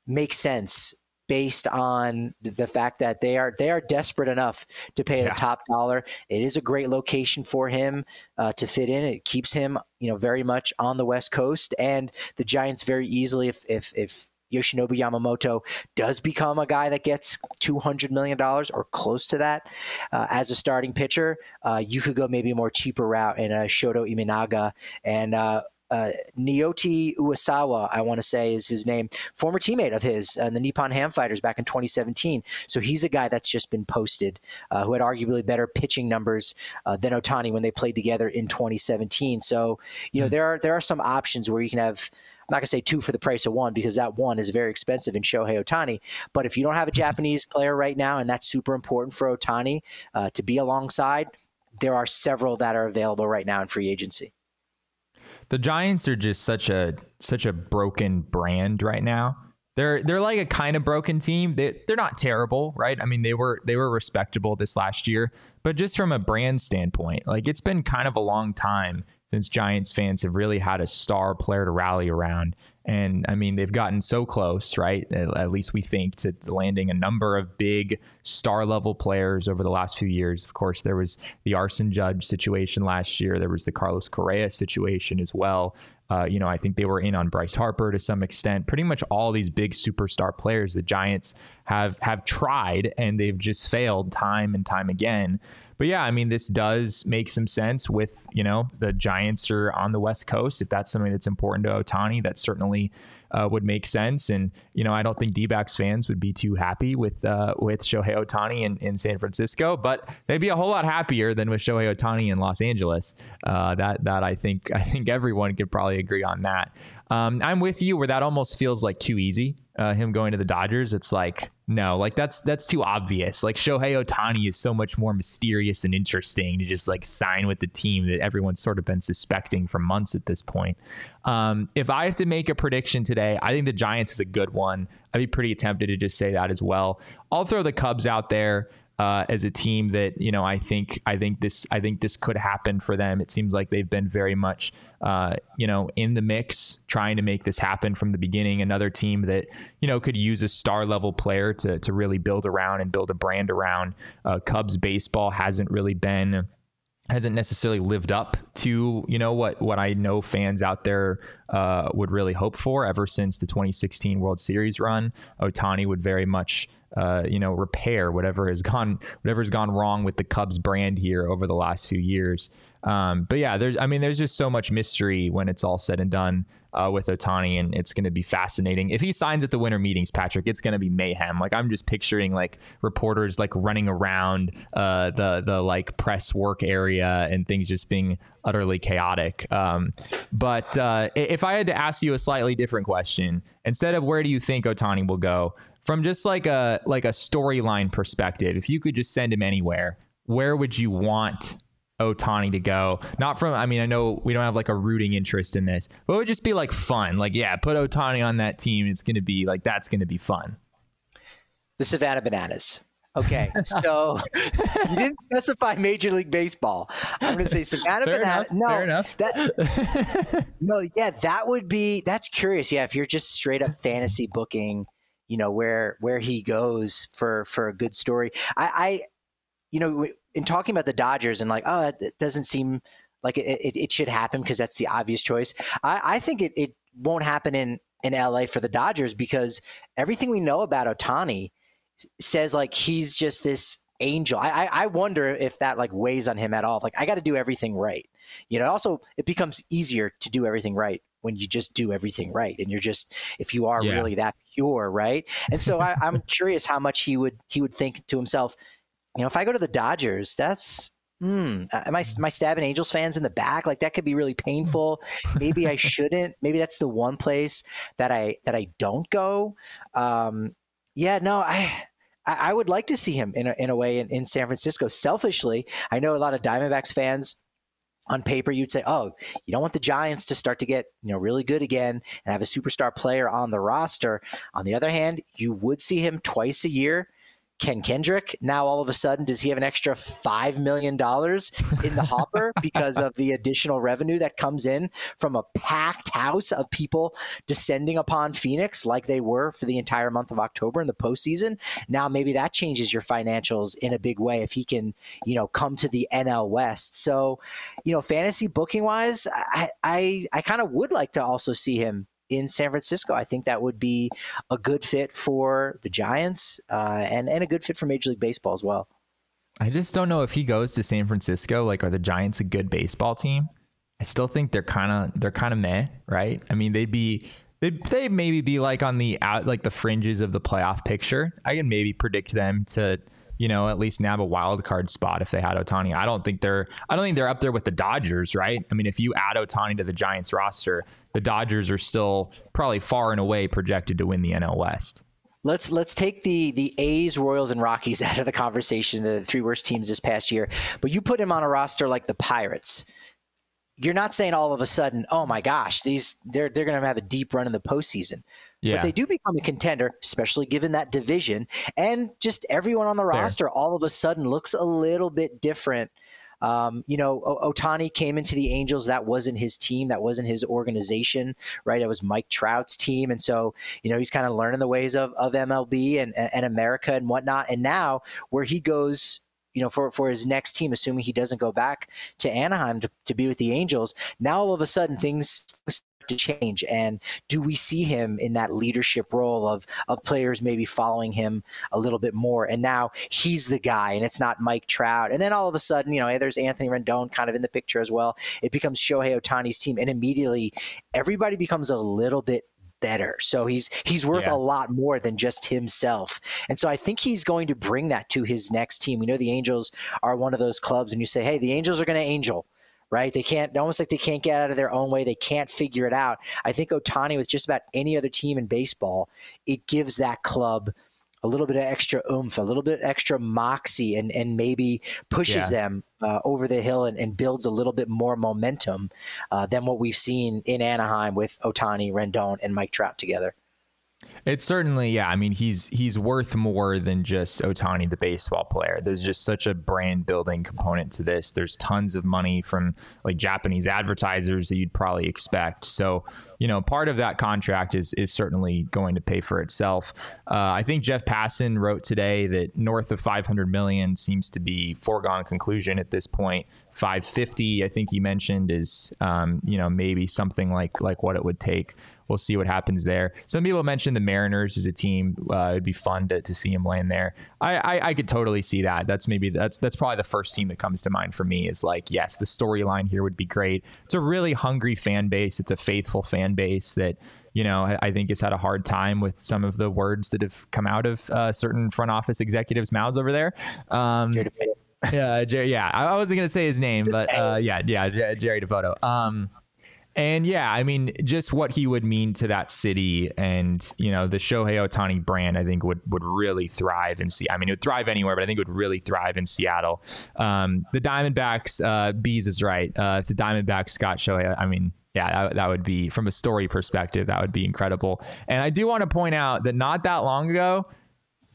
make sense based on the fact that they are they are desperate enough to pay yeah. the top dollar. It is a great location for him uh, to fit in. It keeps him, you know, very much on the West Coast, and the Giants very easily, if if if Yoshinobu Yamamoto does become a guy that gets $200 million or close to that uh, as a starting pitcher, uh, you could go maybe a more cheaper route in a Shota Imanaga and uh, uh, Uwasawa, I want to say is his name, former teammate of his in the Nippon Ham Fighters back in 2017. So he's a guy that's just been posted, uh, who had arguably better pitching numbers uh, than Ohtani when they played together in 2017. So you know mm-hmm. there are there are some options where you can have. I'm not going to say two for the price of one because that one is very expensive in Shohei Ohtani. But if you don't have a mm-hmm. Japanese player right now, and that's super important for Ohtani uh, to be alongside, there are several that are available right now in free agency. The Giants are just such a such a broken brand right now. They're they're like a kind of broken team. They they're not terrible, right? I mean, they were they were respectable this last year, but just from a brand standpoint, like it's been kind of a long time since Giants fans have really had a star player to rally around. And I mean, they've gotten so close, right? At least we think to landing a number of big star level players over the last few years. Of course, there was the Aaron Judge situation last year. There was the Carlos Correa situation as well. Uh, you know, I think they were in on Bryce Harper to some extent. Pretty much all these big superstar players the Giants have have tried and they've just failed time and time again. But yeah, I mean, this does make some sense with, you know, the Giants are on the West Coast. If that's something that's important to Ohtani, that certainly uh, would make sense. And, you know, I don't think D fans would be too happy with uh, with Shohei Ohtani in, in San Francisco, but they'd be a whole lot happier than with Shohei Ohtani in Los Angeles. Uh, that that I think I think everyone could probably agree on that. Um, I'm with you where that almost feels like too easy. Uh, him going to the Dodgers, it's like no, like that's that's too obvious. Like Shohei Ohtani is so much more mysterious and interesting to just like sign with the team that everyone's sort of been suspecting for months at this point. Um, if I have to make a prediction today, I think the Giants is a good one. I'd be pretty tempted to just say that as well. I'll throw the Cubs out there uh, as a team that you know I think I think this I think this could happen for them. It seems like they've been very much uh, you know in the mix, trying to make this happen from the beginning. Another team that you know could use a star level player to to really build around and build a brand around. Uh, Cubs baseball hasn't really been hasn't necessarily lived up to you know what what I know fans out there uh, would really hope for ever since the 2016 World Series run. Ohtani would very much uh, you know repair whatever has gone whatever has gone wrong with the Cubs brand here over the last few years. Um, but yeah, there's I mean there's just so much mystery when it's all said and done uh, with Ohtani, and it's going to be fascinating. If he signs at the winter meetings, Patrick, it's going to be mayhem. Like I'm just picturing like reporters like running around uh, the the like press work area and things just being utterly chaotic. Um, but uh, if I had to ask you a slightly different question, instead of where do you think Ohtani will go, from just like a like a storyline perspective, if you could just send him anywhere, where would you want Ohtani to go. Not from, I mean, I know we don't have like a rooting interest in this, but it would just be like fun. Like, yeah, put Ohtani on that team. It's going to be like, that's going to be fun. The Savannah Bananas. Okay, so you didn't specify Major League Baseball. I'm going to say Savannah fair Bananas. Enough, no, fair enough. That, no, yeah, that would be that's curious. Yeah, if you're just straight up fantasy booking, you know where where he goes for for a good story. I, I you know, in talking about the Dodgers and like, oh, it doesn't seem like it, it, it should happen because that's the obvious choice. I, I think it, it won't happen in, in LA for the Dodgers because everything we know about Ohtani says like he's just this angel. I, I wonder if that like weighs on him at all. Like I got to do everything right. You know, also it becomes easier to do everything right when you just do everything right and you're just if you are yeah. really that pure, right? And so I, I'm curious how much he would he would think to himself, you know, if I go to the Dodgers, that's hmm, am I my stabbing Angels fans in the back? Like that could be really painful. Maybe I shouldn't. Maybe that's the one place that I that I don't go. Um, yeah, no, I I would like to see him in a, in a way in, in San Francisco. Selfishly, I know a lot of Diamondbacks fans on paper you'd say oh you don't want the giants to start to get you know really good again and have a superstar player on the roster. On the other hand you would see him twice a year Ken Kendrick. Now, all of a sudden, does he have an extra $5 million in the hopper because of the additional revenue that comes in from a packed house of people descending upon Phoenix like they were for the entire month of October in the postseason? Now, maybe that changes your financials in a big way if he can, you know, come to the NL West. So, you know, fantasy booking wise, I, I, I kind of would like to also see him in San Francisco. I think that would be a good fit for the Giants uh, and and a good fit for Major League Baseball as well. I just don't know if he goes to San Francisco. Like, are the Giants a good baseball team? I still think they're kind of they're kind of meh, right? I mean, they'd be they they maybe be like on the out like the fringes of the playoff picture. I can maybe predict them to you know, at least nab a wild card spot if they had Ohtani. I don't think they're I don't think they're up there with the Dodgers, right? I mean, if you add Ohtani to the Giants roster, the Dodgers are still probably far and away projected to win the NL West. Let's let's take the the A's, Royals, and Rockies out of the conversation, the three worst teams this past year. But you put him on a roster like the Pirates. You're not saying all of a sudden, oh my gosh, these they're they're going to have a deep run in the postseason. Yeah. But they do become a contender, especially given that division. And just everyone on the Fair. roster all of a sudden looks a little bit different. Um, you know, o- Ohtani came into the Angels. That wasn't his team. That wasn't his organization, right? It was Mike Trout's team. And so, you know, he's kind of learning the ways of, of MLB and, and America and whatnot. And now where he goes you know, for, for his next team, assuming he doesn't go back to Anaheim to, to be with the Angels, now all of a sudden things start to change. And do we see him in that leadership role of of players maybe following him a little bit more? And now he's the guy and it's not Mike Trout. And then all of a sudden you know there's Anthony Rendon kind of in the picture as well. It becomes Shohei Ohtani's team and immediately everybody becomes a little bit better. So he's he's worth yeah. a lot more than just himself. And so I think he's going to bring that to his next team. You know the Angels are one of those clubs and you say, "Hey, the Angels are going to angel." right? They can't almost like they can't get out of their own way. They can't figure it out. I think Ohtani, with just about any other team in baseball, it gives that club a little bit of extra oomph, a little bit extra moxie, and and maybe pushes yeah. them uh, over the hill and, and, builds a little bit more momentum uh, than what we've seen in Anaheim with Ohtani, Rendon, and Mike Trout together. It's certainly, yeah. I mean, he's he's worth more than just Ohtani the baseball player. There's just such a brand building component to this. There's tons of money from like Japanese advertisers that you'd probably expect. So, you know, part of that contract is is certainly going to pay for itself. Uh, I think Jeff Passan wrote today that north of 500 million seems to be foregone conclusion at this point 550. I think you mentioned is um, you know maybe something like like what it would take. We'll see what happens there. Some people mentioned the Mariners as a team. Uh, it'd be fun to, to see him land there. I, I, I could totally see that. That's maybe that's that's probably the first team that comes to mind for me. Is like yes, the storyline here would be great. It's a really hungry fan base. It's a faithful fan base that you know, I think has had a hard time with some of the words that have come out of uh, certain front office executives' mouths over there. Um, yeah, Jerry, yeah, I wasn't gonna say his name, but uh, yeah, yeah, Jerry Dipoto. Um, and yeah, I mean, just what he would mean to that city, and you know, the Shohei Ohtani brand, I think would would really thrive in see. I mean, it would thrive anywhere, but I think it would really thrive in Seattle. Um, the Diamondbacks, uh, Bees is right. Uh, if the Diamondbacks got Shohei, I mean, yeah, that, that would be from a story perspective, that would be incredible. And I do want to point out that not that long ago,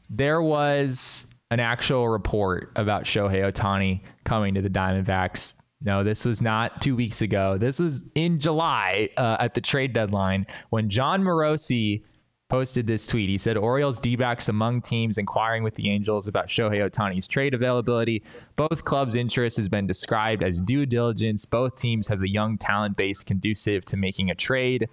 there was an actual report about Shohei Ohtani coming to the Diamondbacks. No, this was not two weeks ago. This was in July uh, at the trade deadline when Jon Morosi posted this tweet. He said Orioles D backs among teams inquiring with the Angels about Shohei Ohtani's trade availability. Both clubs' interest has been described as due diligence. Both teams have the young talent base conducive to making a trade.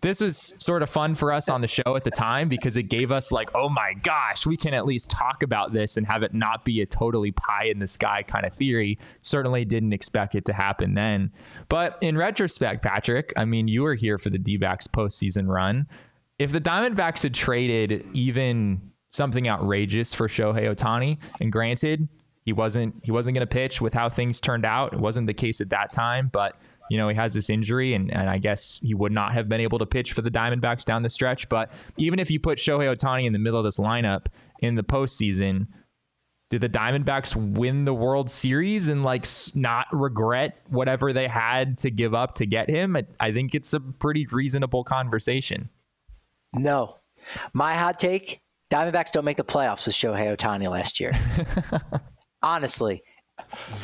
This was sort of fun for us on the show at the time because it gave us, like, oh my gosh, we can at least talk about this and have it not be a totally pie in the sky kind of theory. Certainly didn't expect it to happen then. But in retrospect, Patrick, I mean, you were here for the D backs postseason run if the Diamondbacks had traded even something outrageous for Shohei Ohtani, and granted, he wasn't he wasn't going to pitch with how things turned out. It wasn't the case at that time, but you know he has this injury, and, and I guess he would not have been able to pitch for the Diamondbacks down the stretch. But even if you put Shohei Ohtani in the middle of this lineup in the postseason, did the Diamondbacks win the World Series and like not regret whatever they had to give up to get him? I, I think it's a pretty reasonable conversation. No. My hot take Diamondbacks don't make the playoffs with Shohei Ohtani last year. Honestly,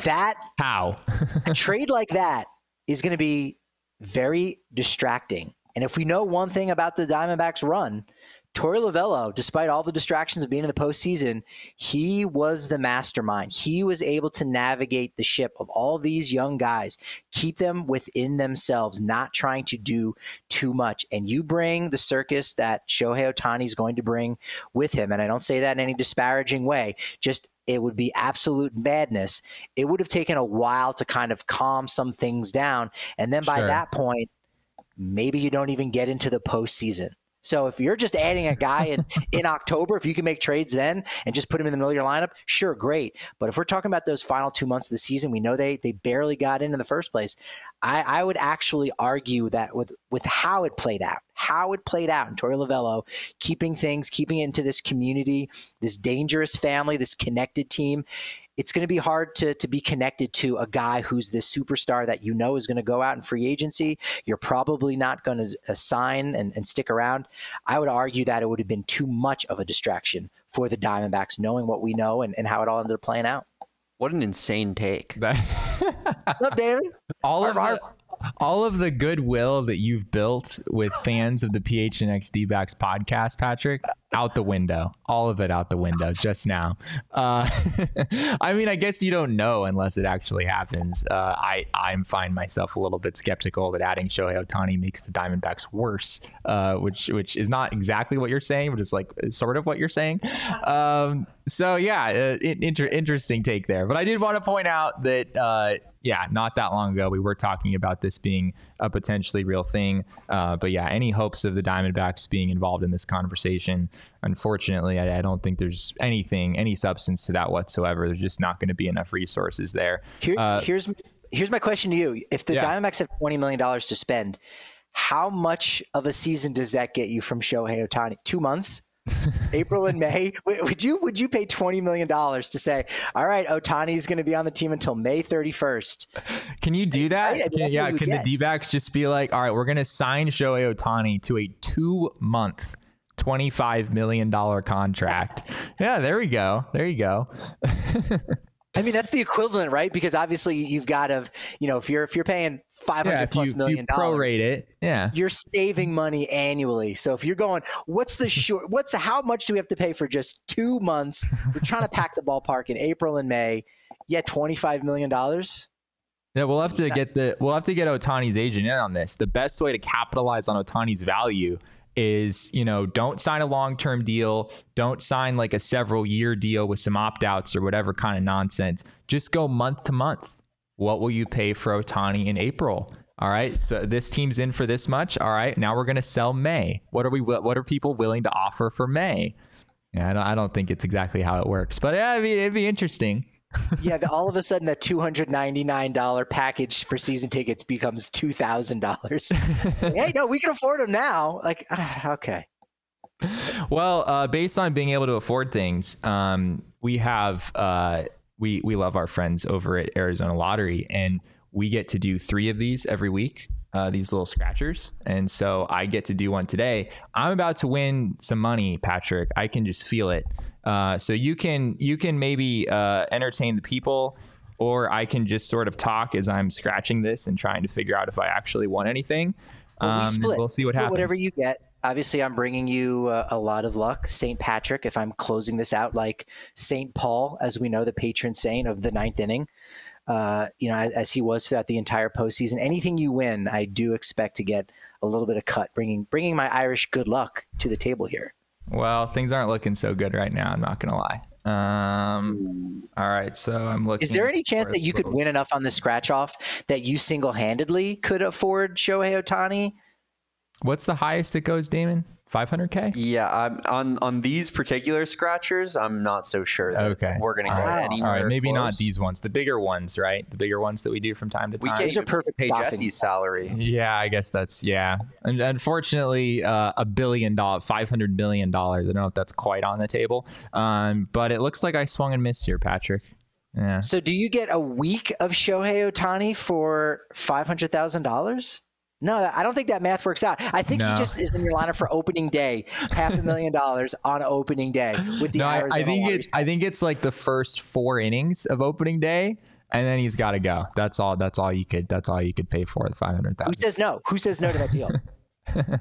that how a trade like that is going to be very distracting. And if we know one thing about the Diamondbacks run, Torey Lovullo, despite all the distractions of being in the postseason, he was the mastermind. He was able to navigate the ship of all these young guys, keep them within themselves, not trying to do too much. And you bring the circus that Shohei Ohtani is going to bring with him. And I don't say that in any disparaging way, just it would be absolute madness. It would have taken a while to kind of calm some things down. And then by sure. that point, maybe you don't even get into the postseason. So if you're just adding a guy in, in October, if you can make trades then and just put him in the middle of your lineup, sure, great. But if we're talking about those final two months of the season, we know they they barely got in in the first place. I, I would actually argue that with with how it played out, how it played out in Torey Lovullo, keeping things, keeping it into this community, this dangerous family, this connected team, it's going to be hard to, to be connected to a guy who's this superstar that you know is going to go out in free agency. You're probably not going to uh, sign and, and stick around. I would argue that it would have been too much of a distraction for the Diamondbacks, knowing what we know and, and how it all ended up playing out. What an insane take. What's up, David? All of our, all of the goodwill that you've built with fans of the PHNX D-backs podcast, Patrick, out the window. All of it out the window just now. Uh, I mean, I guess you don't know unless it actually happens. Uh, I I'm find myself a little bit skeptical that adding Shohei Ohtani makes the Diamondbacks worse, uh, which which is not exactly what you're saying, but it's like sort of what you're saying. Um, so yeah, uh, inter- interesting take there. But I did want to point out that uh, yeah, not that long ago, we were talking about this being a potentially real thing. Uh, but yeah, any hopes of the Diamondbacks being involved in this conversation, unfortunately, I, I don't think there's anything, any substance to that whatsoever. There's just not going to be enough resources there. Here, uh, here's here's my question to you: If the yeah. Diamondbacks have twenty million dollars to spend, how much of a season does that get you from Shohei Ohtani? Two months? April and May. Would you would you pay twenty million dollars to say, all right, Ohtani's going to be on the team until May thirty first? Can you do that? Right? Can, yeah. Can the D backs just be like, all right, we're going to sign Shohei Ohtani to a two month. $25 million contract. Yeah, there we go. There you go. I mean, that's the equivalent, right? Because obviously you've got to, you know, if you're if you're paying five hundred yeah, plus you, million dollars, prorate it, yeah, you're saving money annually. So if you're going, what's the short? What's how much do we have to pay for just two months? We're trying to pack the ballpark in April and May. Yeah, twenty five million dollars. Yeah, we'll have to get the we'll have to get Ohtani's agent in on this. The best way to capitalize on Ohtani's value is, you know, don't sign a long-term deal, don't sign like a several year deal with some opt-outs or whatever kind of nonsense. Just go month to month. What will you pay for Ohtani in April? All right, so this team's in for this much. All right, now we're going to sell May. What are we? What are people willing to offer for May? Yeah, I don't, I don't think it's exactly how it works, but yeah, it'd be, it'd be interesting yeah, the, all of a sudden that two hundred ninety nine dollar package for season tickets becomes two thousand dollars. hey, no, we can afford them now. Like, uh, okay. Well, uh, based on being able to afford things, um, we have uh, we we love our friends over at Arizona Lottery, and we get to do three of these every week. Uh, these little scratchers. And so I get to do one today. I'm about to win some money, Patrick. I can just feel it. Uh, so you can you can maybe uh, entertain the people, or I can just sort of talk as I'm scratching this and trying to figure out if I actually want anything. Well, we um, split. we'll see what split happens. Whatever you get. Obviously, I'm bringing you uh, a lot of luck. St. Patrick, if I'm closing this out like St. Paul, as we know, the patron saint of the ninth inning, uh, you know, as, as, he was throughout the entire postseason. Anything you win, I do expect to get a little bit of cut, bringing bringing my Irish good luck to the table here. Well, things aren't looking so good right now. I'm not gonna lie. Um, all right, so I'm looking. Is there any chance that you could win enough on the scratch off that you single handedly could afford Shohei Ohtani? What's the highest it goes, Damon? 500k? Yeah, I'm, on on these particular scratchers, I'm not so sure. That okay, we're gonna wow. get anywhere. All right, maybe close. not these ones, the bigger ones, right? The bigger ones that we do from time to time. We can't even perfect pay stopping. Jesse's salary. Yeah, I guess that's yeah. And unfortunately, uh, a billion dollar, five hundred million dollars. I don't know if that's quite on the table, um, but it looks like I swung and missed here, Patrick. Yeah. So, do you get a week of Shohei Ohtani for five hundred thousand dollars? No, I don't think that math works out. I think No. he just is in your lineup for opening day, half a million dollars on opening day with the No, I, Arizona I think Lottery. it's I think it's like the first four innings of opening day, and then he's got to go. That's all. That's all you could. That's all you could pay for the five hundred thousand. Who says no? Who says no to that deal?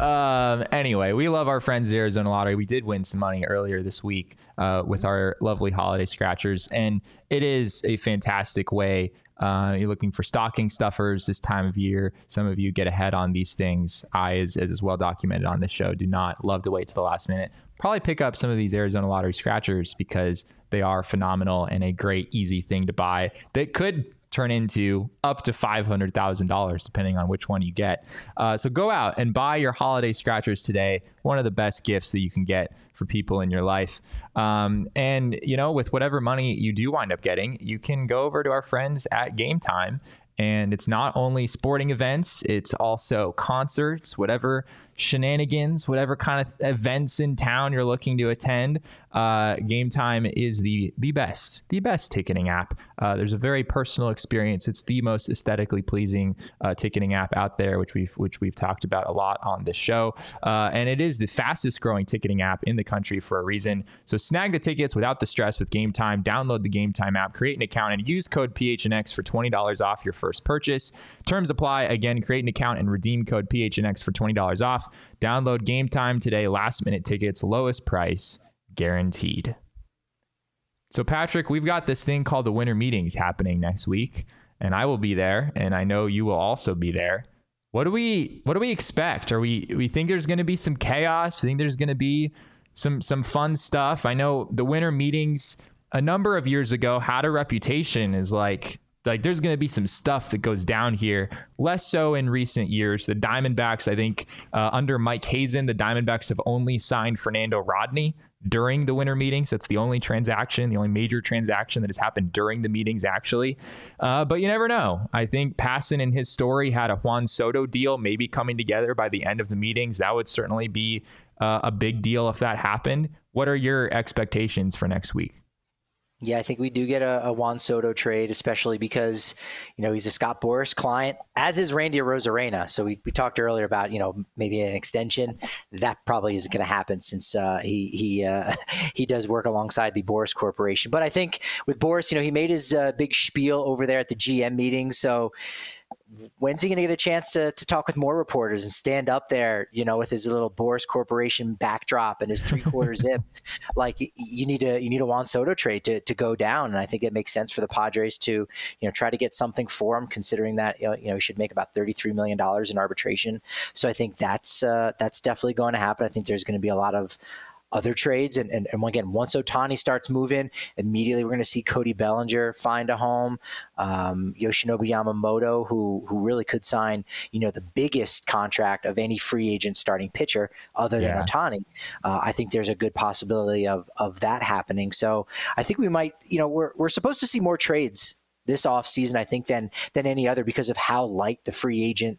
um, anyway, we love our friends at Arizona Lottery. We did win some money earlier this week uh, with our lovely holiday scratchers, and it is a fantastic way. Uh, you're looking for stocking stuffers this time of year. Some of you get ahead on these things. I, as, as is well documented on this show, do not love to wait to the last minute. Probably pick up some of these Arizona Lottery scratchers because they are phenomenal and a great, easy thing to buy that could turn into up to $500,000, depending on which one you get. Uh, so go out and buy your holiday scratchers today. One of the best gifts that you can get for people in your life. Um, and, you know, with whatever money you do wind up getting, you can go over to our friends at Gametime. And it's not only sporting events, it's also concerts, whatever shenanigans, whatever kind of events in town you're looking to attend. Uh, Gametime is the the best, the best ticketing app. Uh, there's a very personal experience. It's the most aesthetically pleasing uh, ticketing app out there, which we've which we've talked about a lot on this show. Uh, and it is the fastest growing ticketing app in the country for a reason. So snag the tickets without the stress with Gametime. Download the Gametime app, create an account, and use code PHNX for twenty dollars off your first purchase. Terms apply. Again, create an account and redeem code PHNX for twenty dollars off. Download Gametime today. Last minute tickets, lowest price guaranteed. So, Patrick, we've got this thing called the winter meetings happening next week, and I will be there, and I know you will also be there. What do we what do we expect? Are we we think there's going to be some chaos? We think there's going to be some some fun stuff. I know the winter meetings a number of years ago had a reputation as like like there's going to be some stuff that goes down here. Less so in recent years. The Diamondbacks, I think, uh, under Mike Hazen, the Diamondbacks have only signed Fernando Rodney during the winter meetings. That's the only transaction, the only major transaction that has happened during the meetings, actually. Uh, but you never know. I think Passan and his story had a Juan Soto deal maybe coming together by the end of the meetings. That would certainly be uh, a big deal if that happened. What are your expectations for next week? Yeah, I think we do get a, a Juan Soto trade, especially because, you know, he's a Scott Boras client, as is Randy Arozarena. So we, we talked earlier about, you know, maybe an extension. That probably isn't going to happen since uh, he he uh, he does work alongside the Boras Corporation. But I think with Boras, you know, he made his uh, big spiel over there at the GM meeting. So when's he going to get a chance to, to talk with more reporters and stand up there, you know, with his little Boras Corporation backdrop and his three quarter zip? Like you need a you need a Juan Soto trade to, to go down, and I think it makes sense for the Padres to you know try to get something for him, considering that you know, you know he should make about thirty three million dollars in arbitration. So I think that's uh, that's definitely going to happen. I think there's going to be a lot of other trades. And, and, and again, once Ohtani starts moving, immediately we're going to see Cody Bellinger find a home. Um, Yoshinobu Yamamoto, who who really could sign, you know, the biggest contract of any free agent starting pitcher other than yeah. Ohtani. Uh, I think there's a good possibility of of that happening. So I think we might, you know, we're we're supposed to see more trades this offseason, I think, than than any other because of how light the free agent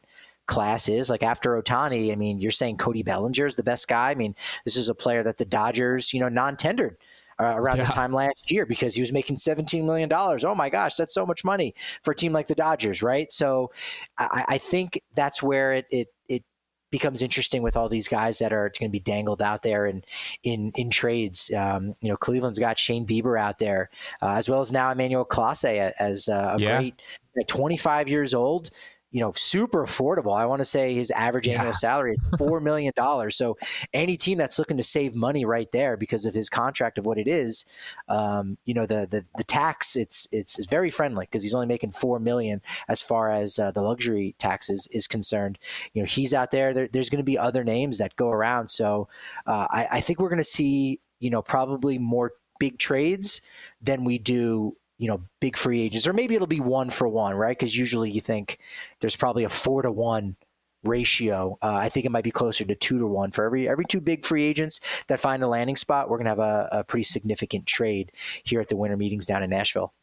class is. Like after Ohtani, I mean, you're saying Cody Bellinger is the best guy. I mean, this is a player that the Dodgers, you know, non-tendered uh, around yeah. this time last year because he was making $17 million. Oh my gosh, that's so much money for a team like the Dodgers, right? So I, I think that's where it, it, it becomes interesting with all these guys that are going to be dangled out there in in in trades. Um, you know, Cleveland's got Shane Bieber out there, uh, as well as now Emmanuel Clase as uh, a yeah. great, 25 years old you know, super affordable. I want to say his average yeah. annual salary is four million dollars. So any team that's looking to save money right there because of his contract of what it is, um, you know, the, the the tax it's it's, it's very friendly because he's only making four million as far as uh, the luxury taxes is concerned. You know, he's out there. there there's going to be other names that go around. So uh, I, I think we're going to see you know probably more big trades than we do you know, big free agents, or maybe it'll be one for one, right? Because usually you think there's probably a four to one ratio. Uh, I think it might be closer to two to one for every every two big free agents that find a landing spot. We're gonna have a, a pretty significant trade here at the winter meetings down in Nashville.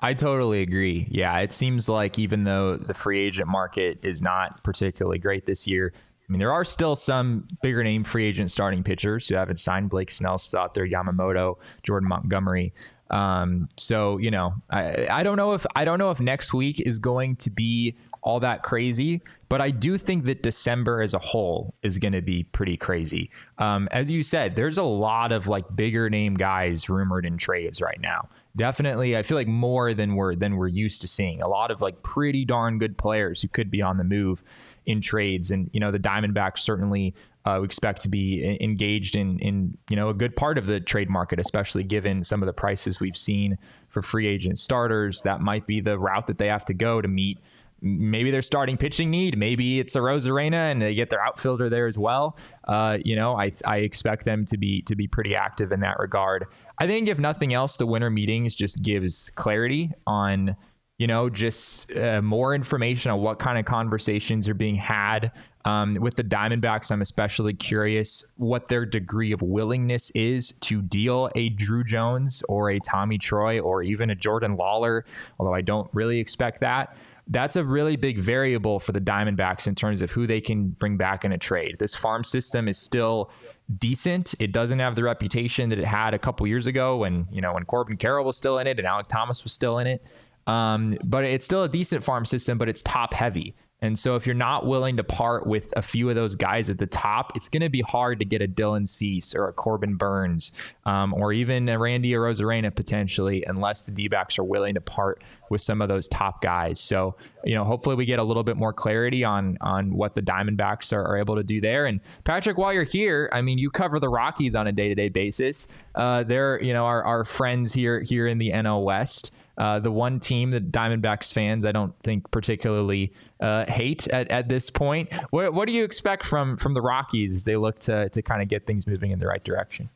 I totally agree. Yeah, it seems like even though the free agent market is not particularly great this year, I mean, there are still some bigger name free agent starting pitchers who haven't signed. Blake Snell still out there, Yamamoto, Jordan Montgomery. Um, so you know, I, I don't know if I don't know if next week is going to be all that crazy, but I do think that December as a whole is going to be pretty crazy. Um, as you said, there's a lot of like bigger name guys rumored in trades right now. Definitely, I feel like more than we're than we're used to seeing. A lot of like pretty darn good players who could be on the move in trades, and you know the Diamondbacks certainly uh, we expect to be engaged in in you know a good part of the trade market, especially given some of the prices we've seen for free agent starters. That might be the route that they have to go to meet. Maybe their starting pitching need. Maybe it's Arozarena and they get their outfielder there as well. Uh, you know, I I expect them to be to be pretty active in that regard. I think if nothing else, the winter meetings just gives clarity on you know, just uh, more information on what kind of conversations are being had um, with the Diamondbacks, I'm especially curious what their degree of willingness is to deal a Drew Jones or a Tommy Troy or even a Jordan Lawlar, although I don't really expect that. That's a really big variable for the Diamondbacks in terms of who they can bring back in a trade. This farm system is still decent. It doesn't have the reputation that it had a couple years ago when, you know, when Corbin Carroll was still in it and Alek Thomas was still in it. Um, but it's still a decent farm system, but it's top heavy. And so if you're not willing to part with a few of those guys at the top, it's going to be hard to get a Dylan Cease or a Corbin Burnes um, or even a Randy Arozarena potentially, unless the D backs are willing to part with some of those top guys. So, you know, hopefully we get a little bit more clarity on on what the Diamondbacks are, are able to do there. And Patrick, while you're here, I mean, you cover the Rockies on a day to day basis. Uh, they're, you know, our, our friends here here in the NL West. Uh, the one team that Diamondbacks fans I don't think particularly uh, hate at, at this point. What, what do you expect from from the Rockies as they look to to kind of get things moving in the right direction?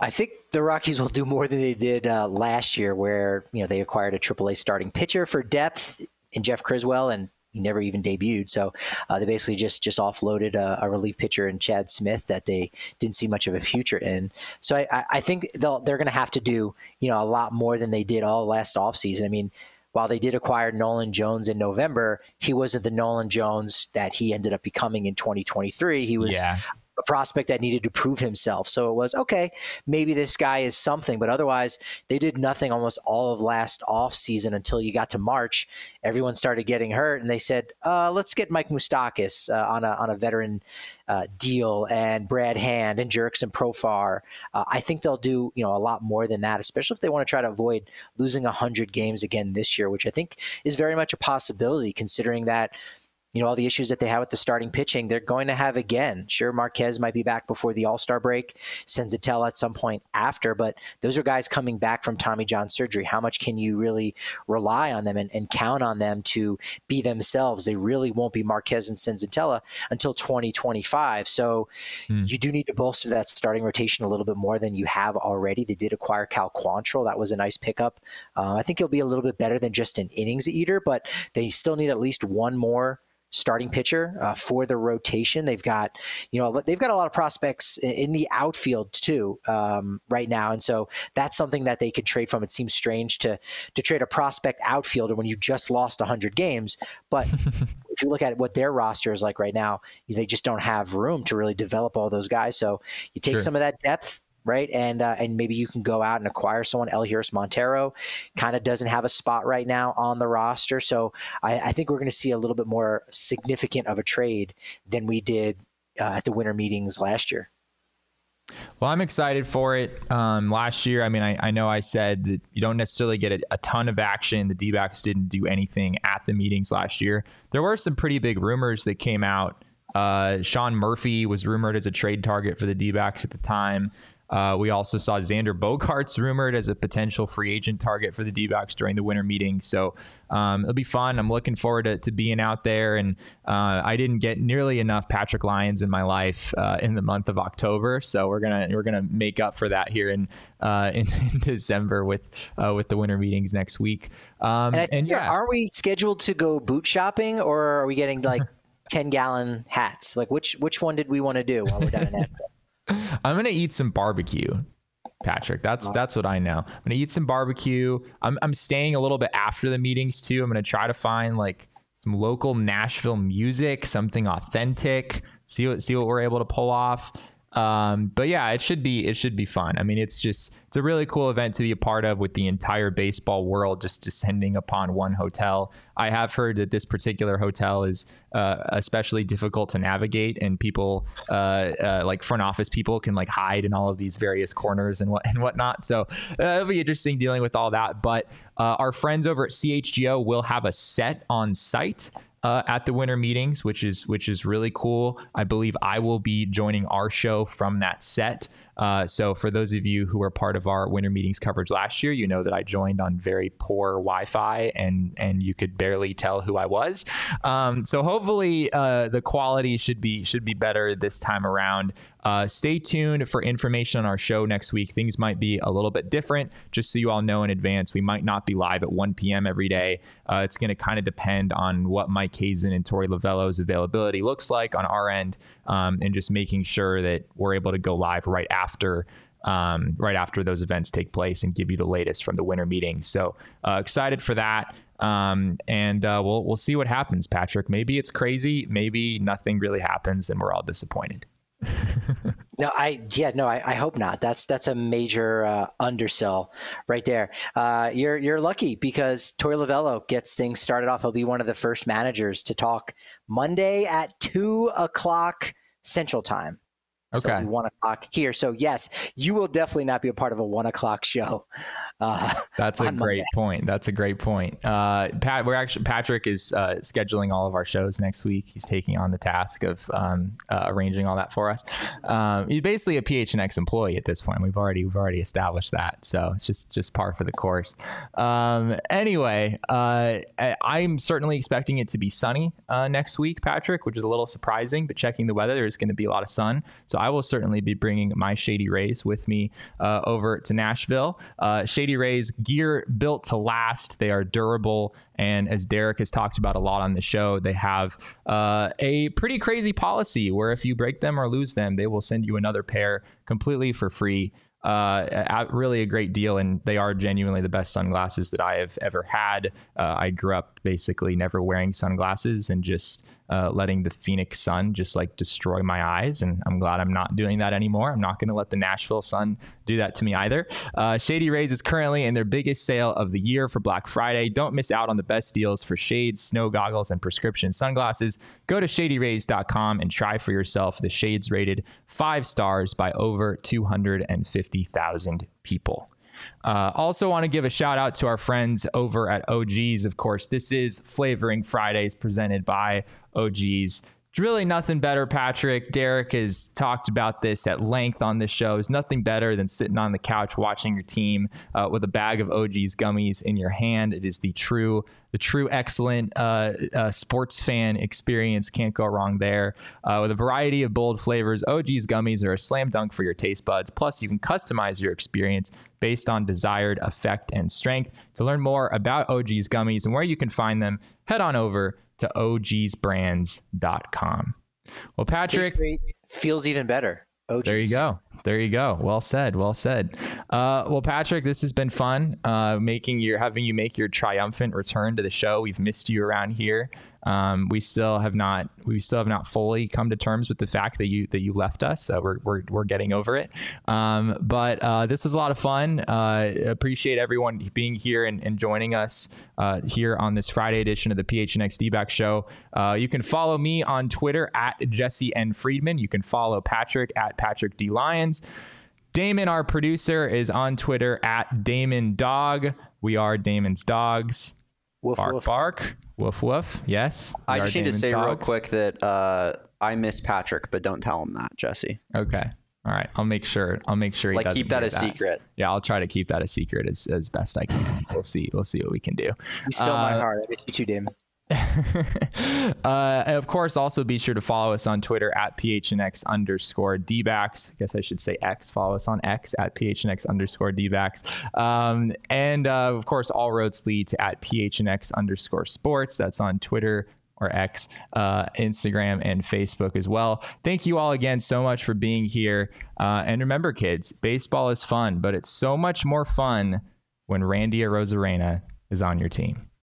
I think the Rockies will do more than they did uh, last year, where you know they acquired a AAA starting pitcher for depth in Jeff Criswell, and he never even debuted. So uh, they basically just just offloaded a, a, relief pitcher in Chad Smith that they didn't see much of a future in. So I, I think they'll, they're going to have to do you know a lot more than they did all last offseason. I mean, while they did acquire Nolan Jones in November, he wasn't the Nolan Jones that he ended up becoming in 2023. He was. Yeah. A prospect that needed to prove himself. So it was okay, maybe this guy is something, but otherwise they did nothing almost all of last off season until you got to March. Everyone started getting hurt, and they said, uh, "Let's get Mike Moustakas uh, on a on a veteran uh, deal and Brad Hand and Jurickson Profar. Uh, I think they'll do you know a lot more than that, especially if they want to try to avoid losing hundred games again this year, which I think is very much a possibility considering that you know, all the issues that they have with the starting pitching, they're going to have again. Sure, Marquez might be back before the All Star break, Senzatela at some point after, but those are guys coming back from Tommy John surgery. How much can you really rely on them and, and count on them to be themselves? They really won't be Marquez and Senzatela until 2025. So hmm. you do need to bolster that starting rotation a little bit more than you have already. They did acquire Cal Quantrill. That was a nice pickup. Uh, I think he'll be a little bit better than just an innings eater, but they still need at least one more starting pitcher uh, for the rotation. They've got, you know, they've got a lot of prospects in the outfield too um, right now, and so that's something that they could trade from. It seems strange to to trade a prospect outfielder when you just lost 100 games, but if you look at what their roster is like right now, they just don't have room to really develop all those guys. So you take sure. some of that depth right? And uh, and maybe you can go out and acquire someone. Elehuris Montero kind of doesn't have a spot right now on the roster, so I, I think we're going to see a little bit more significant of a trade than we did uh, at the winter meetings last year. Well, I'm excited for it. Um, last year, I mean, I, I, know I said that you don't necessarily get a, a ton of action. The D backs didn't do anything at the meetings last year. There were some pretty big rumors that came out. Uh, Sean Murphy was rumored as a trade target for the D backs at the time. Uh, we also saw Xander Bogaerts rumored as a potential free agent target for the D backs during the winter meeting. So um, it'll be fun. I'm looking forward to, to being out there. And uh, I didn't get nearly enough Patrick Lyons in my life uh, in the month of October, so we're gonna we're gonna make up for that here in uh, in, in, December with uh, with the winter meetings next week. Um, and, and yeah, are we scheduled to go boot shopping, or are we getting like? 10 gallon hats like which which one did we want to do while we're down in I'm gonna eat some barbecue. Patrick. That's that's what I know. I'm gonna eat some barbecue. I'm I'm staying a little bit after the meetings too. I'm gonna try to find like some local Nashville music, something authentic. See what see what we're able to pull off. Um, but yeah, it should be it should be fun. I mean, it's just it's a really cool event to be a part of with the entire baseball world just descending upon one hotel. I have heard that this particular hotel is uh, especially difficult to navigate, and people uh, uh, like front office people can like hide in all of these various corners and what and whatnot. So uh, it'll be interesting dealing with all that. But uh, our friends over at CHGO will have a set on site uh, at the winter meetings, which is which is really cool. I believe I will be joining our show from that set. Uh, so for those of you who were part of our winter meetings coverage last year, you know that I joined on very poor Wi-Fi and and you could barely tell who I was. Um, so hopefully uh, the quality should be should be better this time around. Uh, stay tuned for information on our show next week. Things might be a little bit different, just so you all know in advance. We might not be live at 1 p.m. every day. Uh, it's going to kind of depend on what Mike Hazen and Torey Lovullo's availability looks like on our end, um, and just making sure that we're able to go live right after. Um, right after those events take place and give you the latest from the winter meetings. So uh, excited for that. Um, and uh, we'll we'll see what happens, Patrick. Maybe it's crazy. Maybe nothing really happens, and we're all disappointed. No, I yeah, no, I, I, hope not. That's that's a major uh, undersell right there. Uh, you're you're lucky because Torey Lovullo gets things started off. He'll be one of the first managers to talk Monday at two o'clock Central Time. Okay. So one o'clock here. So yes, you will definitely not be a part of a one o'clock show. Uh, That's a great Monday. point. That's a great point. Uh, Pat, we're actually Patrick is uh, scheduling all of our shows next week. He's taking on the task of um, uh, arranging all that for us. Um, he's basically a PHNX employee at this point. We've already we've already established that. So it's just just par for the course. Um, anyway, uh, I'm certainly expecting it to be sunny uh, next week, Patrick, which is a little surprising. But checking the weather, there's going to be a lot of sun. So I will certainly be bringing my Shady Rays with me uh, over to Nashville. Uh, Shady Rays gear built to last. They are durable. And as Derek has talked about a lot on the show, they have uh, a pretty crazy policy where if you break them or lose them, they will send you another pair completely for free. uh, really a great deal, and they are genuinely the best sunglasses that I have ever had. Uh, I grew up basically never wearing sunglasses and just uh, letting the Phoenix sun just like destroy my eyes. And I'm glad I'm not doing that anymore. I'm not going to let the Nashville sun do that to me either. Uh, Shady Rays is currently in their biggest sale of the year for Black Friday. Don't miss out on the best deals for shades, snow goggles, and prescription sunglasses. Go to shadyrays.com and try for yourself the shades rated five stars by over 250,000 people. Uh, also, want to give a shout out to our friends over at OGeez. Of course, this is Flavoring Fridays presented by OGeez. Really nothing better, Patrick. Derek has talked about this at length on this show. It's nothing better than sitting on the couch watching your team uh, with a bag of OGeez gummies in your hand. It is the true, the true excellent uh, uh, sports fan experience. Can't go wrong there. Uh, with a variety of bold flavors, OGeez gummies are a slam dunk for your taste buds. Plus, you can customize your experience based on desired effect and strength. To learn more about OGeez gummies and where you can find them, head on over to ogeezbrands.com. Well, Patrick feels even better. OGeez. There you go. There you go. Well said. Well said. Uh, well, Patrick, this has been fun. Uh, making your having you make your triumphant return to the show. We've missed you around here. Um, we still have not we still have not fully come to terms with the fact that you that you left us. We're we're, we're getting over it. Um, but uh, this was a lot of fun. Uh, appreciate everyone being here and, and joining us uh, here on this Friday edition of the PHNX D-back show. Uh, you can follow me on Twitter at Jesse N Friedman. You can follow Patrick at Patrick D Lyons. Damon, our producer, is on Twitter at Damon Dog. We are Damon's dogs. Woof, bark, woof. bark. Woof, woof. Yes. I just need to say dogs. real quick that uh, I miss Patrick, but don't tell him that, Jesse. Okay. All right. I'll make sure. I'll make sure he like keep that a that. secret. Yeah, I'll try to keep that a secret as, as best I can. we'll see. We'll see what we can do. He's still uh, my heart. I miss you too, Damon. uh, and of course, also be sure to follow us on Twitter at PHNX underscore DBacks. I guess I should say X. Follow us on X at PHNX underscore DBacks. Um, and uh, of course, all roads lead to at PHNX underscore sports. That's on Twitter, or X, uh, Instagram, and Facebook as well. Thank you all again so much for being here. Uh, and remember, kids, baseball is fun, but it's so much more fun when Randy Arozarena is on your team.